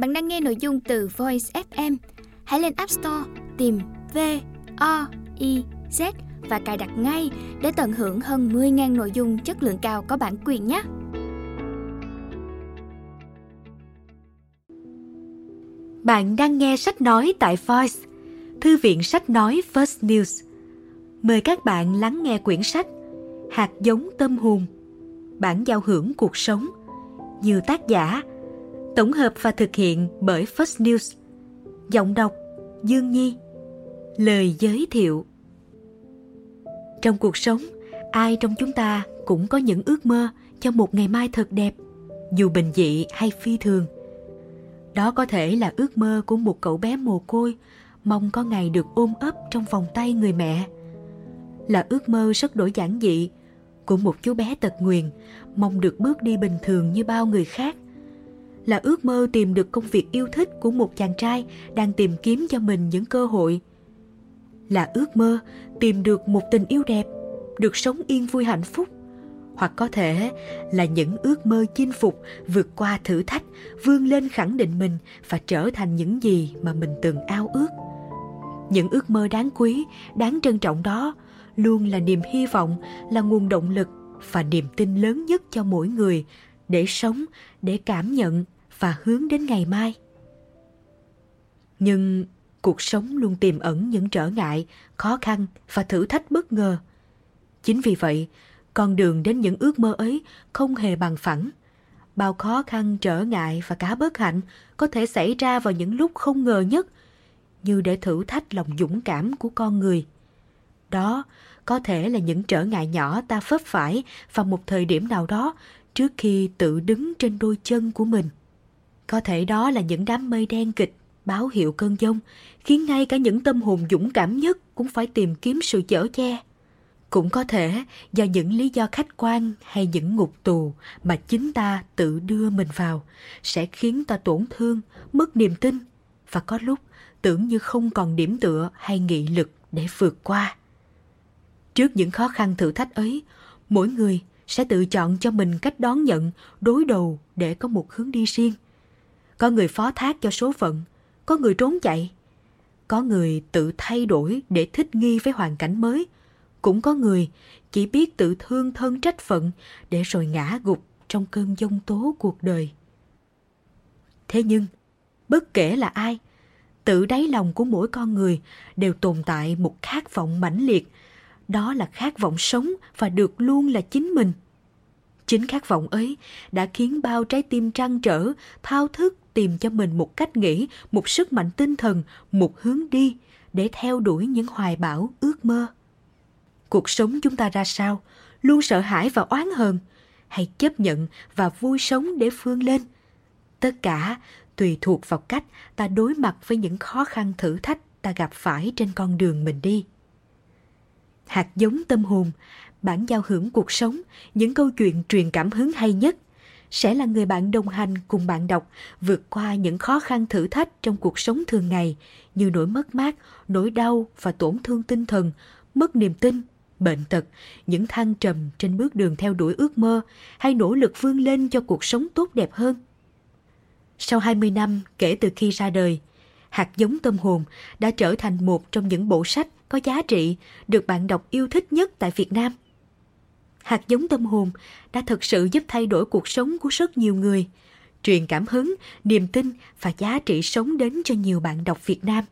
Bạn đang nghe nội dung từ Voice FM. Hãy lên App Store tìm V O I Z và cài đặt ngay để tận hưởng hơn 10.000 nội dung chất lượng cao có bản quyền nhé. Bạn đang nghe sách nói tại Voice, thư viện sách nói First News. Mời các bạn lắng nghe quyển sách Hạt giống tâm hồn, bản giao hưởng cuộc sống, nhiều tác giả, tổng hợp và thực hiện bởi First News. Giọng đọc Dương Nhi Lời giới thiệu Trong cuộc sống, ai trong chúng ta cũng có những ước mơ cho một ngày mai thật đẹp, dù bình dị hay phi thường. Đó có thể là ước mơ của một cậu bé mồ côi, mong có ngày được ôm ấp trong vòng tay người mẹ. Là ước mơ rất đổi giản dị của một chú bé tật nguyền, mong được bước đi bình thường như bao người khác – là ước mơ tìm được công việc yêu thích của một chàng trai đang tìm kiếm cho mình những cơ hội. Là ước mơ tìm được một tình yêu đẹp, được sống yên vui hạnh phúc, hoặc có thể là những ước mơ chinh phục vượt qua thử thách, vươn lên khẳng định mình và trở thành những gì mà mình từng ao ước. Những ước mơ đáng quý, đáng trân trọng đó luôn là niềm hy vọng, là nguồn động lực và niềm tin lớn nhất cho mỗi người để sống, để cảm nhận và hướng đến ngày mai. Nhưng cuộc sống luôn tiềm ẩn những trở ngại, khó khăn và thử thách bất ngờ. Chính vì vậy, con đường đến những ước mơ ấy không hề bằng phẳng. Bao khó khăn, trở ngại và cả bất hạnh có thể xảy ra vào những lúc không ngờ nhất, như để thử thách lòng dũng cảm của con người. Đó có thể là những trở ngại nhỏ ta phớp phải vào một thời điểm nào đó trước khi tự đứng trên đôi chân của mình có thể đó là những đám mây đen kịch báo hiệu cơn giông, khiến ngay cả những tâm hồn dũng cảm nhất cũng phải tìm kiếm sự chở che. Cũng có thể do những lý do khách quan hay những ngục tù mà chính ta tự đưa mình vào sẽ khiến ta tổn thương, mất niềm tin và có lúc tưởng như không còn điểm tựa hay nghị lực để vượt qua. Trước những khó khăn thử thách ấy, mỗi người sẽ tự chọn cho mình cách đón nhận, đối đầu để có một hướng đi riêng – có người phó thác cho số phận, có người trốn chạy, có người tự thay đổi để thích nghi với hoàn cảnh mới, cũng có người chỉ biết tự thương thân trách phận để rồi ngã gục trong cơn giông tố cuộc đời. Thế nhưng, bất kể là ai, tự đáy lòng của mỗi con người đều tồn tại một khát vọng mãnh liệt, đó là khát vọng sống và được luôn là chính mình. Chính khát vọng ấy đã khiến bao trái tim trăn trở, thao thức tìm cho mình một cách nghĩ, một sức mạnh tinh thần, một hướng đi để theo đuổi những hoài bão, ước mơ. Cuộc sống chúng ta ra sao? Luôn sợ hãi và oán hờn hay chấp nhận và vui sống để vươn lên? Tất cả tùy thuộc vào cách ta đối mặt với những khó khăn thử thách ta gặp phải trên con đường mình đi. Hạt giống tâm hồn, bản giao hưởng cuộc sống, những câu chuyện truyền cảm hứng hay nhất – sẽ là người bạn đồng hành cùng bạn đọc vượt qua những khó khăn thử thách trong cuộc sống thường ngày như nỗi mất mát, nỗi đau và tổn thương tinh thần, mất niềm tin, bệnh tật, những thăng trầm trên bước đường theo đuổi ước mơ hay nỗ lực vươn lên cho cuộc sống tốt đẹp hơn. Sau 20 năm kể từ khi ra đời, Hạt giống tâm hồn đã trở thành một trong những bộ sách có giá trị được bạn đọc yêu thích nhất tại Việt Nam – hạt giống tâm hồn đã thực sự giúp thay đổi cuộc sống của rất nhiều người, truyền cảm hứng, niềm tin và giá trị sống đến cho nhiều bạn đọc Việt Nam.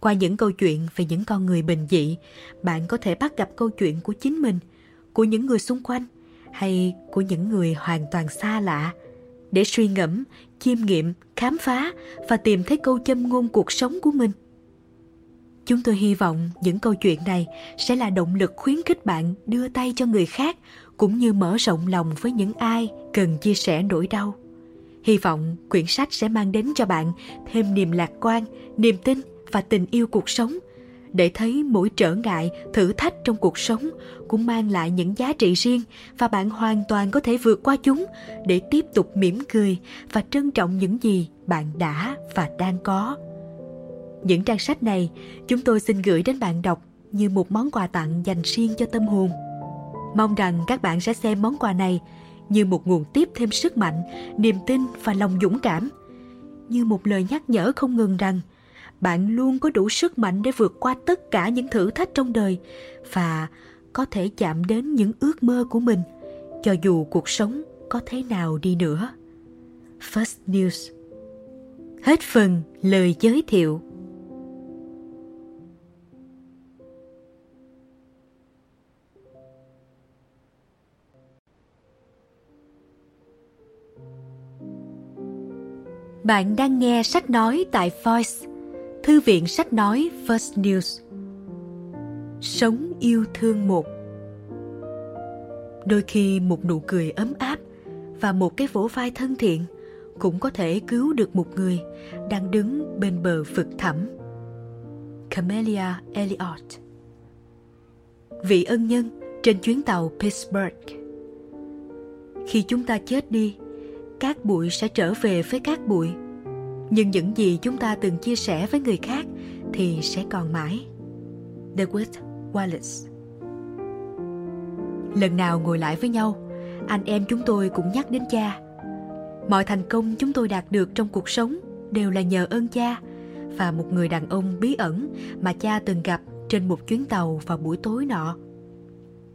Qua những câu chuyện về những con người bình dị, bạn có thể bắt gặp câu chuyện của chính mình, của những người xung quanh hay của những người hoàn toàn xa lạ để suy ngẫm, chiêm nghiệm, khám phá và tìm thấy câu châm ngôn cuộc sống của mình. Chúng tôi hy vọng những câu chuyện này sẽ là động lực khuyến khích bạn đưa tay cho người khác cũng như mở rộng lòng với những ai cần chia sẻ nỗi đau. Hy vọng quyển sách sẽ mang đến cho bạn thêm niềm lạc quan, niềm tin và tình yêu cuộc sống để thấy mỗi trở ngại, thử thách trong cuộc sống cũng mang lại những giá trị riêng và bạn hoàn toàn có thể vượt qua chúng để tiếp tục mỉm cười và trân trọng những gì bạn đã và đang có. Những trang sách này chúng tôi xin gửi đến bạn đọc như một món quà tặng dành riêng cho tâm hồn. Mong rằng các bạn sẽ xem món quà này như một nguồn tiếp thêm sức mạnh, niềm tin và lòng dũng cảm như một lời nhắc nhở không ngừng rằng bạn luôn có đủ sức mạnh để vượt qua tất cả những thử thách trong đời và có thể chạm đến những ước mơ của mình cho dù cuộc sống có thế nào đi nữa. First News Hết phần lời giới thiệu Bạn đang nghe sách nói tại Voice, Thư viện sách nói First News. Sống yêu thương một Đôi khi một nụ cười ấm áp và một cái vỗ vai thân thiện cũng có thể cứu được một người đang đứng bên bờ vực thẳm. Camelia Elliot Vị ân nhân trên chuyến tàu Pittsburgh Khi chúng ta chết đi, cát bụi sẽ trở về với cát bụi. Nhưng những gì chúng ta từng chia sẻ với người khác thì sẽ còn mãi. David Wallace lần nào ngồi lại với nhau anh em chúng tôi cũng nhắc đến cha. Mọi thành công chúng tôi đạt được trong cuộc sống đều là nhờ ơn cha và một người đàn ông bí ẩn mà cha từng gặp trên một chuyến tàu vào buổi tối nọ.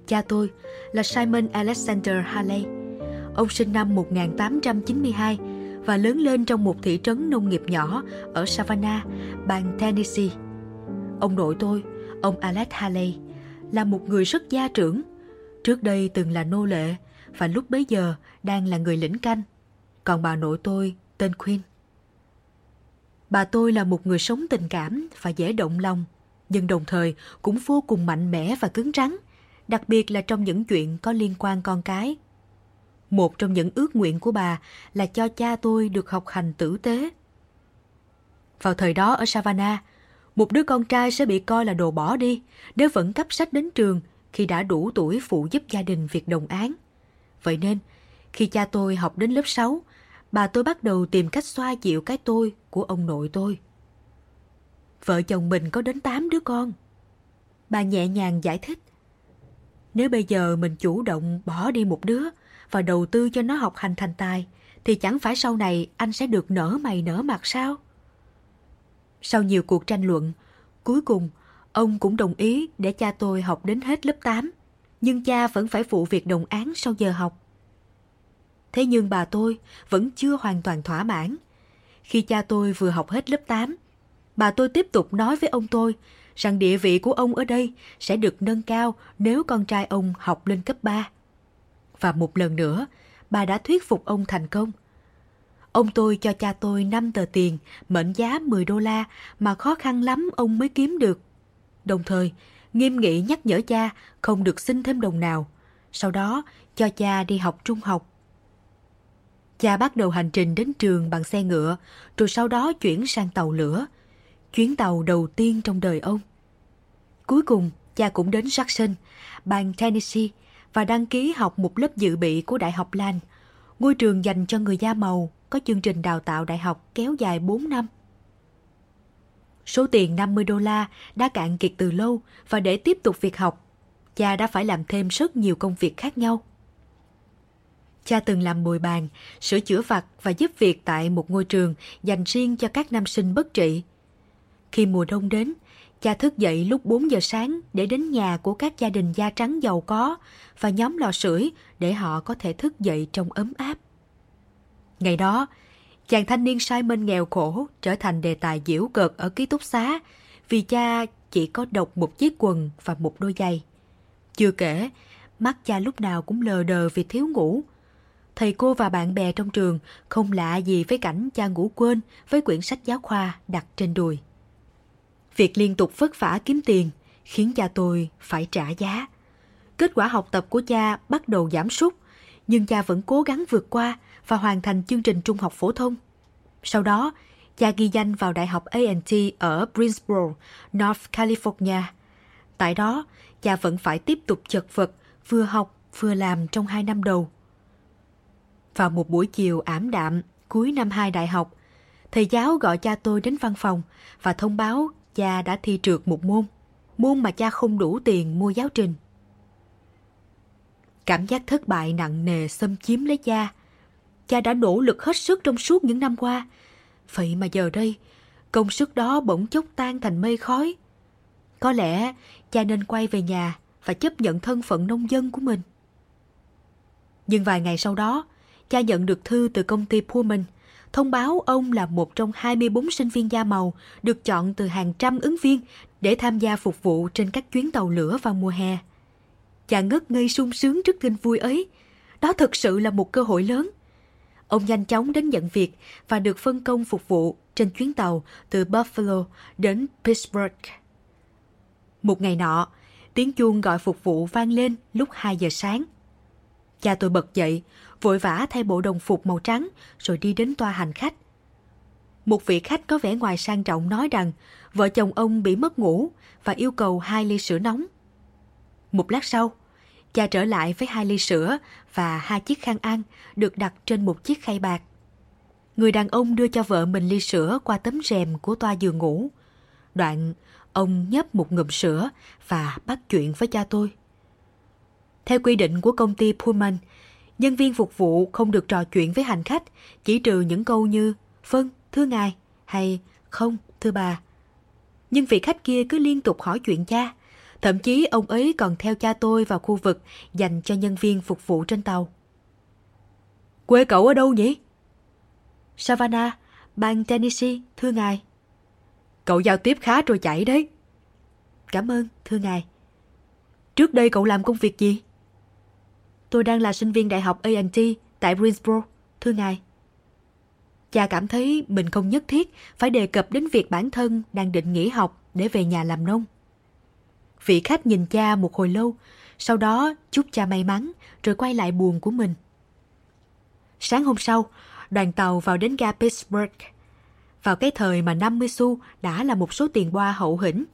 Cha tôi là Simon Alexander Haley, Ông sinh năm 1892 và lớn lên trong một thị trấn nông nghiệp nhỏ ở Savannah, bang Tennessee. Ông nội tôi, ông Alex Haley, là một người rất gia trưởng. Trước đây từng là nô lệ và lúc bấy giờ đang là người lĩnh canh. Còn bà nội tôi tên Queen. Bà tôi là một người sống tình cảm và dễ động lòng, nhưng đồng thời cũng vô cùng mạnh mẽ và cứng rắn, đặc biệt là trong những chuyện có liên quan con cái. Một trong những ước nguyện của bà là cho cha tôi được học hành tử tế. Vào thời đó ở Savannah, một đứa con trai sẽ bị coi là đồ bỏ đi nếu vẫn cấp sách đến trường khi đã đủ tuổi phụ giúp gia đình việc đồng án. Vậy nên, khi cha tôi học đến lớp 6, bà tôi bắt đầu tìm cách xoa dịu cái tôi của ông nội tôi. Vợ chồng mình có đến 8 đứa con. Bà nhẹ nhàng giải thích. Nếu bây giờ mình chủ động bỏ đi một đứa và đầu tư cho nó học hành thành tài, thì chẳng phải sau này anh sẽ được nở mày nở mặt sao? Sau nhiều cuộc tranh luận, cuối cùng ông cũng đồng ý để cha tôi học đến hết lớp 8, nhưng cha vẫn phải phụ việc đồng án sau giờ học. Thế nhưng bà tôi vẫn chưa hoàn toàn thỏa mãn. Khi cha tôi vừa học hết lớp 8, bà tôi tiếp tục nói với ông tôi rằng địa vị của ông ở đây sẽ được nâng cao nếu con trai ông học lên cấp 3. Và một lần nữa, bà đã thuyết phục ông thành công. Ông tôi cho cha tôi 5 tờ tiền mệnh giá 10 đô la mà khó khăn lắm ông mới kiếm được. Đồng thời, nghiêm nghị nhắc nhở cha không được xin thêm đồng nào. Sau đó, cho cha đi học trung học. Cha bắt đầu hành trình đến trường bằng xe ngựa, rồi sau đó chuyển sang tàu lửa. Chuyến tàu đầu tiên trong đời ông. Cuối cùng, cha cũng đến Jackson, bang Tennessee, và đăng ký học một lớp dự bị của Đại học Lan, ngôi trường dành cho người da màu có chương trình đào tạo đại học kéo dài 4 năm. Số tiền 50 đô la đã cạn kiệt từ lâu và để tiếp tục việc học, cha đã phải làm thêm rất nhiều công việc khác nhau. Cha từng làm bồi bàn, sửa chữa vặt và giúp việc tại một ngôi trường dành riêng cho các nam sinh bất trị. Khi mùa đông đến, Cha thức dậy lúc 4 giờ sáng để đến nhà của các gia đình da trắng giàu có và nhóm lò sưởi để họ có thể thức dậy trong ấm áp. Ngày đó, chàng thanh niên Simon nghèo khổ trở thành đề tài diễu cợt ở ký túc xá vì cha chỉ có độc một chiếc quần và một đôi giày. Chưa kể, mắt cha lúc nào cũng lờ đờ vì thiếu ngủ. Thầy cô và bạn bè trong trường không lạ gì với cảnh cha ngủ quên với quyển sách giáo khoa đặt trên đùi. Việc liên tục vất vả kiếm tiền khiến cha tôi phải trả giá. Kết quả học tập của cha bắt đầu giảm sút, nhưng cha vẫn cố gắng vượt qua và hoàn thành chương trình trung học phổ thông. Sau đó, cha ghi danh vào Đại học A&T ở Greensboro, North California. Tại đó, cha vẫn phải tiếp tục chật vật, vừa học vừa làm trong hai năm đầu. Vào một buổi chiều ảm đạm cuối năm hai đại học, thầy giáo gọi cha tôi đến văn phòng và thông báo cha đã thi trượt một môn, môn mà cha không đủ tiền mua giáo trình. Cảm giác thất bại nặng nề xâm chiếm lấy cha. Cha đã nỗ lực hết sức trong suốt những năm qua, Vậy mà giờ đây, công sức đó bỗng chốc tan thành mây khói. Có lẽ cha nên quay về nhà và chấp nhận thân phận nông dân của mình. Nhưng vài ngày sau đó, cha nhận được thư từ công ty Pullman thông báo ông là một trong 24 sinh viên da màu được chọn từ hàng trăm ứng viên để tham gia phục vụ trên các chuyến tàu lửa vào mùa hè. Cha ngất ngây sung sướng trước tin vui ấy. Đó thực sự là một cơ hội lớn. Ông nhanh chóng đến nhận việc và được phân công phục vụ trên chuyến tàu từ Buffalo đến Pittsburgh. Một ngày nọ, tiếng chuông gọi phục vụ vang lên lúc 2 giờ sáng. Cha tôi bật dậy, vội vã thay bộ đồng phục màu trắng rồi đi đến toa hành khách. Một vị khách có vẻ ngoài sang trọng nói rằng vợ chồng ông bị mất ngủ và yêu cầu hai ly sữa nóng. Một lát sau, cha trở lại với hai ly sữa và hai chiếc khăn ăn được đặt trên một chiếc khay bạc. Người đàn ông đưa cho vợ mình ly sữa qua tấm rèm của toa giường ngủ. Đoạn, ông nhấp một ngụm sữa và bắt chuyện với cha tôi. Theo quy định của công ty Pullman, nhân viên phục vụ không được trò chuyện với hành khách, chỉ trừ những câu như Vâng, thưa ngài, hay Không, thưa bà. Nhưng vị khách kia cứ liên tục hỏi chuyện cha. Thậm chí ông ấy còn theo cha tôi vào khu vực dành cho nhân viên phục vụ trên tàu. Quê cậu ở đâu nhỉ? Savannah, bang Tennessee, thưa ngài. Cậu giao tiếp khá trôi chảy đấy. Cảm ơn, thưa ngài. Trước đây cậu làm công việc gì? Tôi đang là sinh viên đại học A&T tại Greensboro, thưa ngài. Cha cảm thấy mình không nhất thiết phải đề cập đến việc bản thân đang định nghỉ học để về nhà làm nông. Vị khách nhìn cha một hồi lâu, sau đó chúc cha may mắn rồi quay lại buồn của mình. Sáng hôm sau, đoàn tàu vào đến ga Pittsburgh. Vào cái thời mà 50 xu đã là một số tiền boa hậu hĩnh,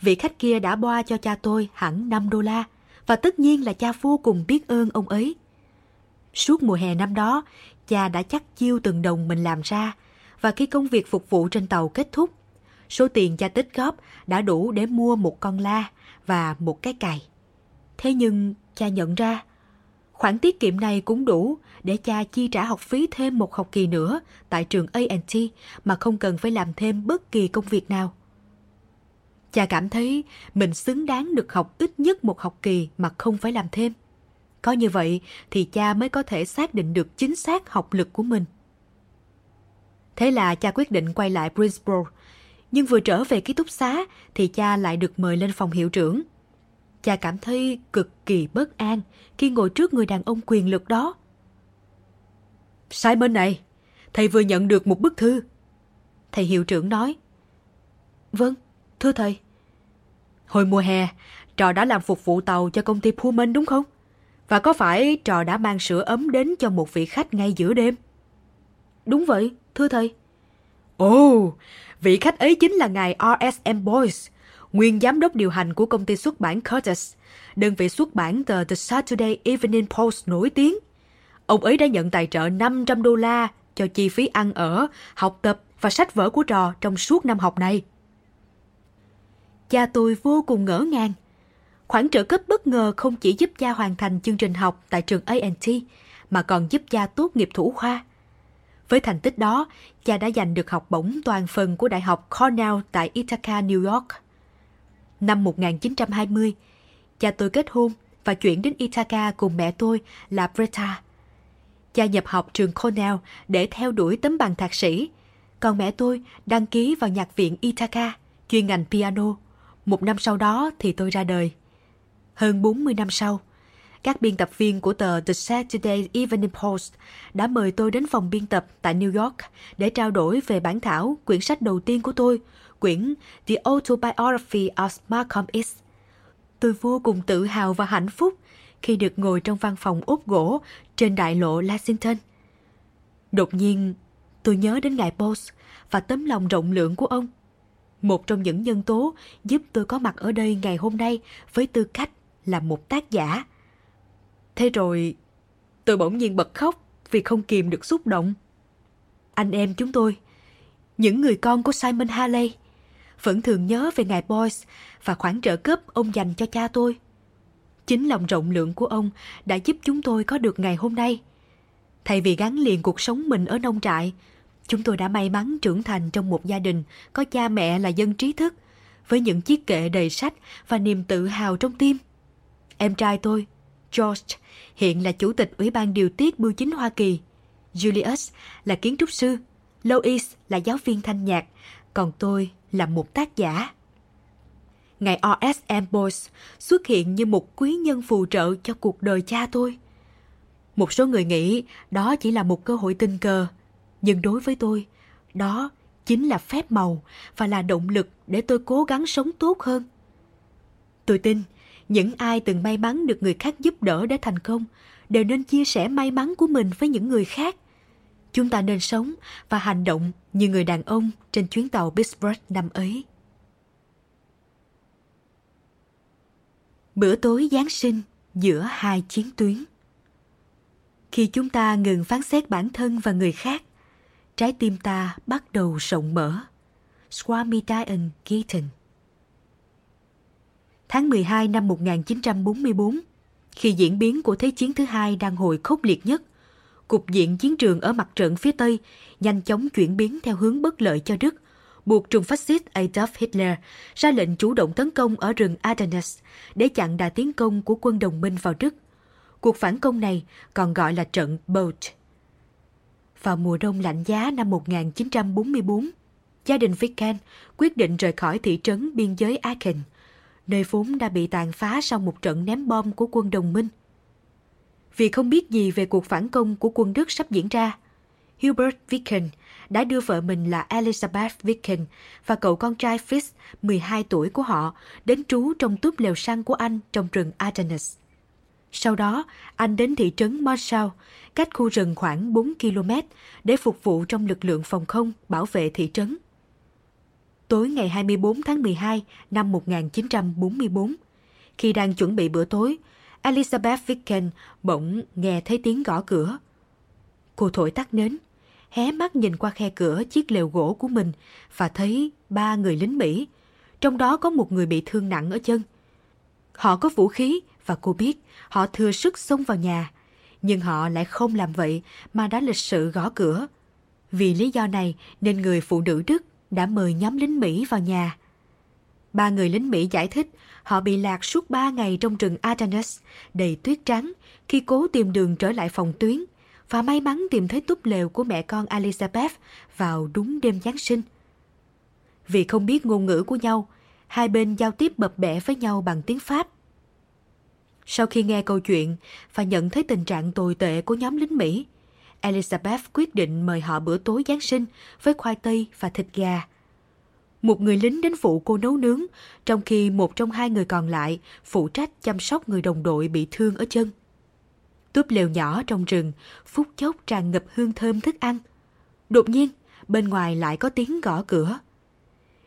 vị khách kia đã boa cho cha tôi hẳn 5 đô la và tất nhiên là cha vô cùng biết ơn ông ấy. Suốt mùa hè năm đó, cha đã chắc chiêu từng đồng mình làm ra và khi công việc phục vụ trên tàu kết thúc, số tiền cha tích góp đã đủ để mua một con la và một cái cày. Thế nhưng cha nhận ra, khoản tiết kiệm này cũng đủ để cha chi trả học phí thêm một học kỳ nữa tại trường A&T mà không cần phải làm thêm bất kỳ công việc nào. Cha cảm thấy mình xứng đáng được học ít nhất một học kỳ mà không phải làm thêm. Có như vậy thì cha mới có thể xác định được chính xác học lực của mình. Thế là cha quyết định quay lại Greensboro. Nhưng vừa trở về ký túc xá thì cha lại được mời lên phòng hiệu trưởng. Cha cảm thấy cực kỳ bất an khi ngồi trước người đàn ông quyền lực đó. sai bên này, thầy vừa nhận được một bức thư. Thầy hiệu trưởng nói. Vâng, thưa thầy. Hồi mùa hè, trò đã làm phục vụ tàu cho công ty Pullman đúng không? Và có phải trò đã mang sữa ấm đến cho một vị khách ngay giữa đêm? Đúng vậy, thưa thầy. Ồ, oh, vị khách ấy chính là ngài R.S.M. Boyce, nguyên giám đốc điều hành của công ty xuất bản Curtis, đơn vị xuất bản tờ The Saturday Evening Post nổi tiếng. Ông ấy đã nhận tài trợ 500 đô la cho chi phí ăn ở, học tập và sách vở của trò trong suốt năm học này. Cha tôi vô cùng ngỡ ngàng. Khoản trợ cấp bất ngờ không chỉ giúp cha hoàn thành chương trình học tại trường A&T, mà còn giúp cha tốt nghiệp thủ khoa. Với thành tích đó, cha đã giành được học bổng toàn phần của Đại học Cornell tại Ithaca, New York. Năm 1920, cha tôi kết hôn và chuyển đến Ithaca cùng mẹ tôi là Bretta. Cha nhập học trường Cornell để theo đuổi tấm bằng thạc sĩ, còn mẹ tôi đăng ký vào nhạc viện Ithaca, chuyên ngành piano. Một năm sau đó thì tôi ra đời. Hơn 40 năm sau, các biên tập viên của tờ The Saturday Evening Post đã mời tôi đến phòng biên tập tại New York để trao đổi về bản thảo quyển sách đầu tiên của tôi, quyển The Autobiography of Malcolm X. Tôi vô cùng tự hào và hạnh phúc khi được ngồi trong văn phòng ốp gỗ trên đại lộ Lexington. Đột nhiên, tôi nhớ đến ngài Bose và tấm lòng rộng lượng của ông. Một trong những nhân tố giúp tôi có mặt ở đây ngày hôm nay với tư cách là một tác giả. Thế rồi, tôi bỗng nhiên bật khóc vì không kìm được xúc động. Anh em chúng tôi, những người con của Simon Haley, vẫn thường nhớ về ngài Boyce và khoản trợ cấp ông dành cho cha tôi. Chính lòng rộng lượng của ông đã giúp chúng tôi có được ngày hôm nay. Thay vì gắn liền cuộc sống mình ở nông trại, Chúng tôi đã may mắn trưởng thành trong một gia đình có cha mẹ là dân trí thức, với những chiếc kệ đầy sách và niềm tự hào trong tim. Em trai tôi, George, hiện là chủ tịch Ủy ban điều tiết bưu chính Hoa Kỳ. Julius là kiến trúc sư, lois là giáo viên thanh nhạc, còn tôi là một tác giả. Ngài R.S. Ambrose xuất hiện như một quý nhân phù trợ cho cuộc đời cha tôi. Một số người nghĩ đó chỉ là một cơ hội tình cờ, nhưng đối với tôi, đó chính là phép màu và là động lực để tôi cố gắng sống tốt hơn. Tôi tin, những ai từng may mắn được người khác giúp đỡ để thành công đều nên chia sẻ may mắn của mình với những người khác. Chúng ta nên sống và hành động như người đàn ông trên chuyến tàu Pittsburgh năm ấy. Bữa tối Giáng sinh giữa hai chiến tuyến Khi chúng ta ngừng phán xét bản thân và người khác, trái tim ta bắt đầu rộng mở. Swami Dayan Keaton Tháng 12 năm 1944, khi diễn biến của Thế chiến thứ hai đang hồi khốc liệt nhất, cục diện chiến trường ở mặt trận phía Tây nhanh chóng chuyển biến theo hướng bất lợi cho Đức, buộc trùng phát xít Adolf Hitler ra lệnh chủ động tấn công ở rừng Ardennes để chặn đà tiến công của quân đồng minh vào Đức. Cuộc phản công này còn gọi là trận Bolt. Vào mùa đông lạnh giá năm 1944, gia đình Vicken quyết định rời khỏi thị trấn biên giới Aachen, nơi vốn đã bị tàn phá sau một trận ném bom của quân đồng minh. Vì không biết gì về cuộc phản công của quân Đức sắp diễn ra, Hubert Vicken đã đưa vợ mình là Elizabeth Vicken và cậu con trai Fitz, 12 tuổi của họ, đến trú trong túp lều săn của anh trong rừng Ardennes. Sau đó, anh đến thị trấn Marshall, cách khu rừng khoảng 4 km, để phục vụ trong lực lượng phòng không bảo vệ thị trấn. Tối ngày 24 tháng 12 năm 1944, khi đang chuẩn bị bữa tối, Elizabeth Vicken bỗng nghe thấy tiếng gõ cửa. Cô thổi tắt nến, hé mắt nhìn qua khe cửa chiếc lều gỗ của mình và thấy ba người lính Mỹ, trong đó có một người bị thương nặng ở chân. Họ có vũ khí và cô biết họ thừa sức xông vào nhà, nhưng họ lại không làm vậy mà đã lịch sự gõ cửa. Vì lý do này nên người phụ nữ Đức đã mời nhóm lính Mỹ vào nhà. Ba người lính Mỹ giải thích họ bị lạc suốt ba ngày trong rừng Ardennes đầy tuyết trắng khi cố tìm đường trở lại phòng tuyến và may mắn tìm thấy túp lều của mẹ con Elizabeth vào đúng đêm Giáng sinh. Vì không biết ngôn ngữ của nhau, hai bên giao tiếp bập bẹ với nhau bằng tiếng Pháp. Sau khi nghe câu chuyện và nhận thấy tình trạng tồi tệ của nhóm lính Mỹ, Elizabeth quyết định mời họ bữa tối Giáng sinh với khoai tây và thịt gà. Một người lính đến phụ cô nấu nướng, trong khi một trong hai người còn lại phụ trách chăm sóc người đồng đội bị thương ở chân. Túp lều nhỏ trong rừng, phút chốc tràn ngập hương thơm thức ăn. Đột nhiên, bên ngoài lại có tiếng gõ cửa.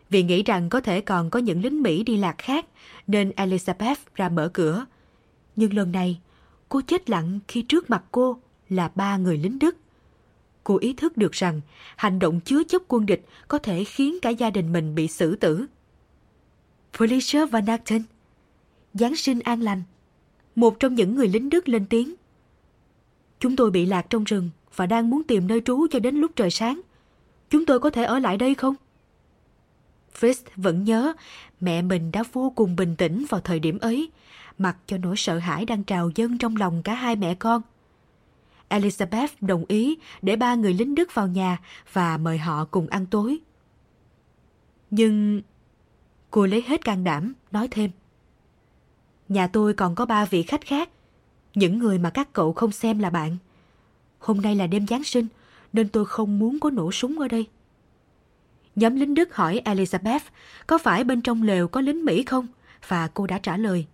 Vì nghĩ rằng có thể còn có những lính Mỹ đi lạc khác, nên Elizabeth ra mở cửa. Nhưng lần này, cô chết lặng khi trước mặt cô là ba người lính Đức. Cô ý thức được rằng hành động chứa chấp quân địch có thể khiến cả gia đình mình bị xử tử. Felicia Van Acton Giáng sinh an lành Một trong những người lính Đức lên tiếng. Chúng tôi bị lạc trong rừng và đang muốn tìm nơi trú cho đến lúc trời sáng. Chúng tôi có thể ở lại đây không? Fritz vẫn nhớ mẹ mình đã vô cùng bình tĩnh vào thời điểm ấy, mặc cho nỗi sợ hãi đang trào dâng trong lòng cả hai mẹ con. Elizabeth đồng ý để ba người lính Đức vào nhà và mời họ cùng ăn tối. Nhưng cô lấy hết can đảm nói thêm. Nhà tôi còn có ba vị khách khác, những người mà các cậu không xem là bạn. Hôm nay là đêm Giáng sinh, nên tôi không muốn có nổ súng ở đây. Nhóm lính Đức hỏi Elizabeth có phải bên trong lều có lính Mỹ không? Và cô đã trả lời.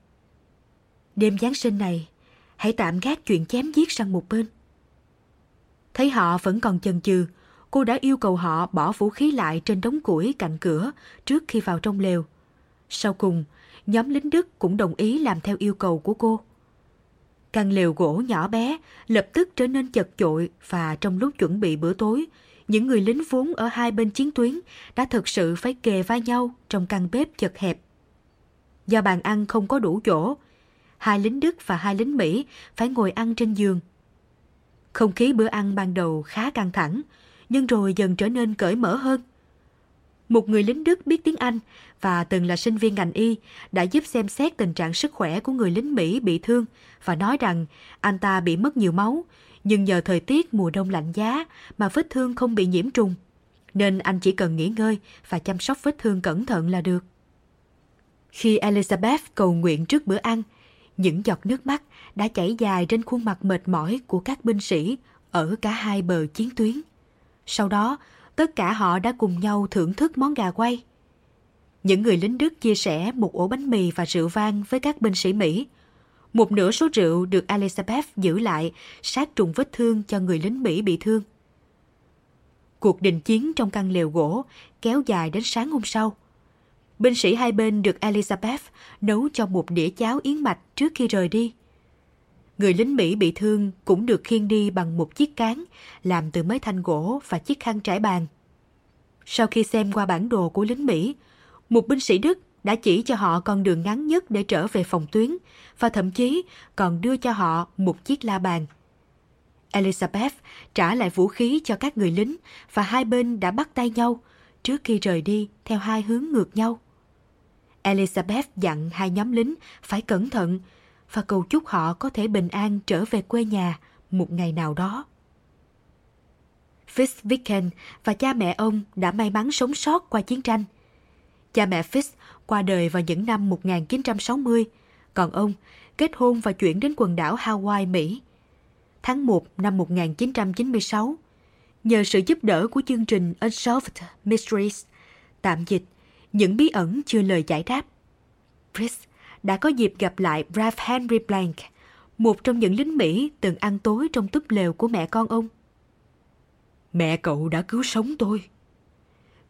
Đêm Giáng sinh này, hãy tạm gác chuyện chém giết sang một bên. Thấy họ vẫn còn chần chừ, cô đã yêu cầu họ bỏ vũ khí lại trên đống củi cạnh cửa trước khi vào trong lều. Sau cùng, nhóm lính Đức cũng đồng ý làm theo yêu cầu của cô. Căn lều gỗ nhỏ bé lập tức trở nên chật chội và trong lúc chuẩn bị bữa tối, những người lính vốn ở hai bên chiến tuyến đã thực sự phải kề vai nhau trong căn bếp chật hẹp. Do bàn ăn không có đủ chỗ, hai lính Đức và hai lính Mỹ phải ngồi ăn trên giường không khí bữa ăn ban đầu khá căng thẳng, nhưng rồi dần trở nên cởi mở hơn. Một người lính Đức biết tiếng Anh và từng là sinh viên ngành y đã giúp xem xét tình trạng sức khỏe của người lính Mỹ bị thương và nói rằng anh ta bị mất nhiều máu, nhưng nhờ thời tiết mùa đông lạnh giá mà vết thương không bị nhiễm trùng, nên anh chỉ cần nghỉ ngơi và chăm sóc vết thương cẩn thận là được. Khi Elizabeth cầu nguyện trước bữa ăn, những giọt nước mắt đã chảy dài trên khuôn mặt mệt mỏi của các binh sĩ ở cả hai bờ chiến tuyến. Sau đó, tất cả họ đã cùng nhau thưởng thức món gà quay. Những người lính Đức chia sẻ một ổ bánh mì và rượu vang với các binh sĩ Mỹ. Một nửa số rượu được Elizabeth giữ lại sát trùng vết thương cho người lính Mỹ bị thương. Cuộc đình chiến trong căn lều gỗ kéo dài đến sáng hôm sau. Binh sĩ hai bên được Elizabeth nấu cho một đĩa cháo yến mạch trước khi rời đi. Người lính Mỹ bị thương cũng được khiêng đi bằng một chiếc cán làm từ mấy thanh gỗ và chiếc khăn trải bàn. Sau khi xem qua bản đồ của lính Mỹ, một binh sĩ Đức đã chỉ cho họ con đường ngắn nhất để trở về phòng tuyến và thậm chí còn đưa cho họ một chiếc la bàn. Elizabeth trả lại vũ khí cho các người lính và hai bên đã bắt tay nhau trước khi rời đi theo hai hướng ngược nhau. Elizabeth dặn hai nhóm lính phải cẩn thận và cầu chúc họ có thể bình an trở về quê nhà một ngày nào đó. Fitzwicken và cha mẹ ông đã may mắn sống sót qua chiến tranh. Cha mẹ Fitz qua đời vào những năm 1960, còn ông kết hôn và chuyển đến quần đảo Hawaii, Mỹ. Tháng 1 năm 1996, nhờ sự giúp đỡ của chương trình Unsolved Mysteries, tạm dịch, những bí ẩn chưa lời giải đáp. Chris đã có dịp gặp lại Ralph Henry Blank, một trong những lính Mỹ từng ăn tối trong túp lều của mẹ con ông. Mẹ cậu đã cứu sống tôi.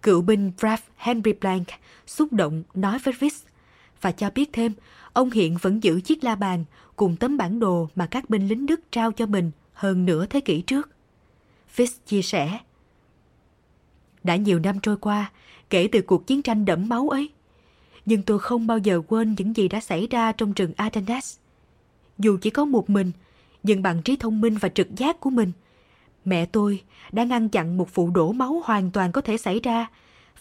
Cựu binh Ralph Henry Blank xúc động nói với Fitz và cho biết thêm ông hiện vẫn giữ chiếc la bàn cùng tấm bản đồ mà các binh lính Đức trao cho mình hơn nửa thế kỷ trước. Fitz chia sẻ. Đã nhiều năm trôi qua kể từ cuộc chiến tranh đẫm máu ấy, nhưng tôi không bao giờ quên những gì đã xảy ra trong rừng Ardennes. Dù chỉ có một mình, nhưng bằng trí thông minh và trực giác của mình, mẹ tôi đã ngăn chặn một vụ đổ máu hoàn toàn có thể xảy ra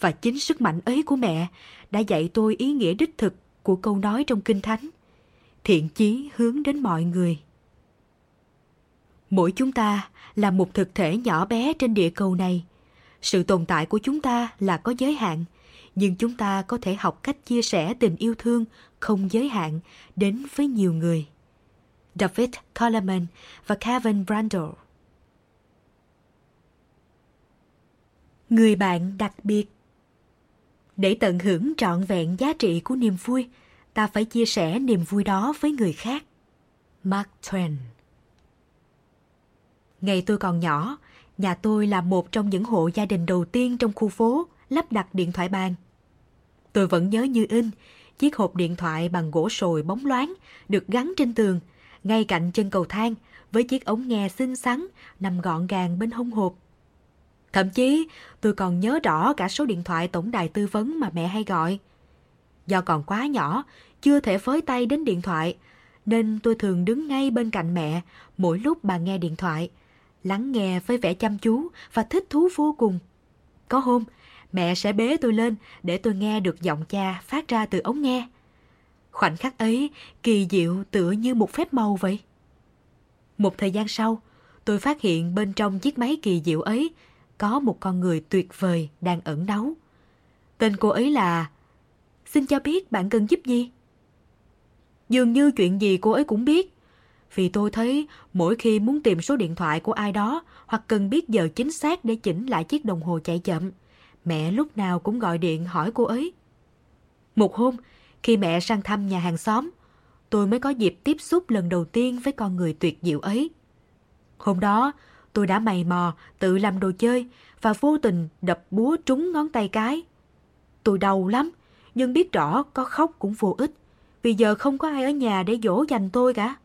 và chính sức mạnh ấy của mẹ đã dạy tôi ý nghĩa đích thực của câu nói trong Kinh Thánh. Thiện chí hướng đến mọi người. Mỗi chúng ta là một thực thể nhỏ bé trên địa cầu này. Sự tồn tại của chúng ta là có giới hạn – nhưng chúng ta có thể học cách chia sẻ tình yêu thương không giới hạn đến với nhiều người. David Coleman và Kevin Brandel Người bạn đặc biệt Để tận hưởng trọn vẹn giá trị của niềm vui, ta phải chia sẻ niềm vui đó với người khác. Mark Twain Ngày tôi còn nhỏ, nhà tôi là một trong những hộ gia đình đầu tiên trong khu phố lắp đặt điện thoại bàn. Tôi vẫn nhớ như in, chiếc hộp điện thoại bằng gỗ sồi bóng loáng được gắn trên tường, ngay cạnh chân cầu thang với chiếc ống nghe xinh xắn nằm gọn gàng bên hông hộp. Thậm chí, tôi còn nhớ rõ cả số điện thoại tổng đài tư vấn mà mẹ hay gọi. Do còn quá nhỏ, chưa thể phới tay đến điện thoại, nên tôi thường đứng ngay bên cạnh mẹ mỗi lúc bà nghe điện thoại, lắng nghe với vẻ chăm chú và thích thú vô cùng. Có hôm, mẹ sẽ bế tôi lên để tôi nghe được giọng cha phát ra từ ống nghe. Khoảnh khắc ấy kỳ diệu tựa như một phép màu vậy. Một thời gian sau, tôi phát hiện bên trong chiếc máy kỳ diệu ấy có một con người tuyệt vời đang ẩn náu. Tên cô ấy là... Xin cho biết bạn cần giúp gì? Dường như chuyện gì cô ấy cũng biết. Vì tôi thấy mỗi khi muốn tìm số điện thoại của ai đó hoặc cần biết giờ chính xác để chỉnh lại chiếc đồng hồ chạy chậm, mẹ lúc nào cũng gọi điện hỏi cô ấy. Một hôm, khi mẹ sang thăm nhà hàng xóm, tôi mới có dịp tiếp xúc lần đầu tiên với con người tuyệt diệu ấy. Hôm đó, tôi đã mày mò tự làm đồ chơi và vô tình đập búa trúng ngón tay cái. Tôi đau lắm, nhưng biết rõ có khóc cũng vô ích, vì giờ không có ai ở nhà để dỗ dành tôi cả.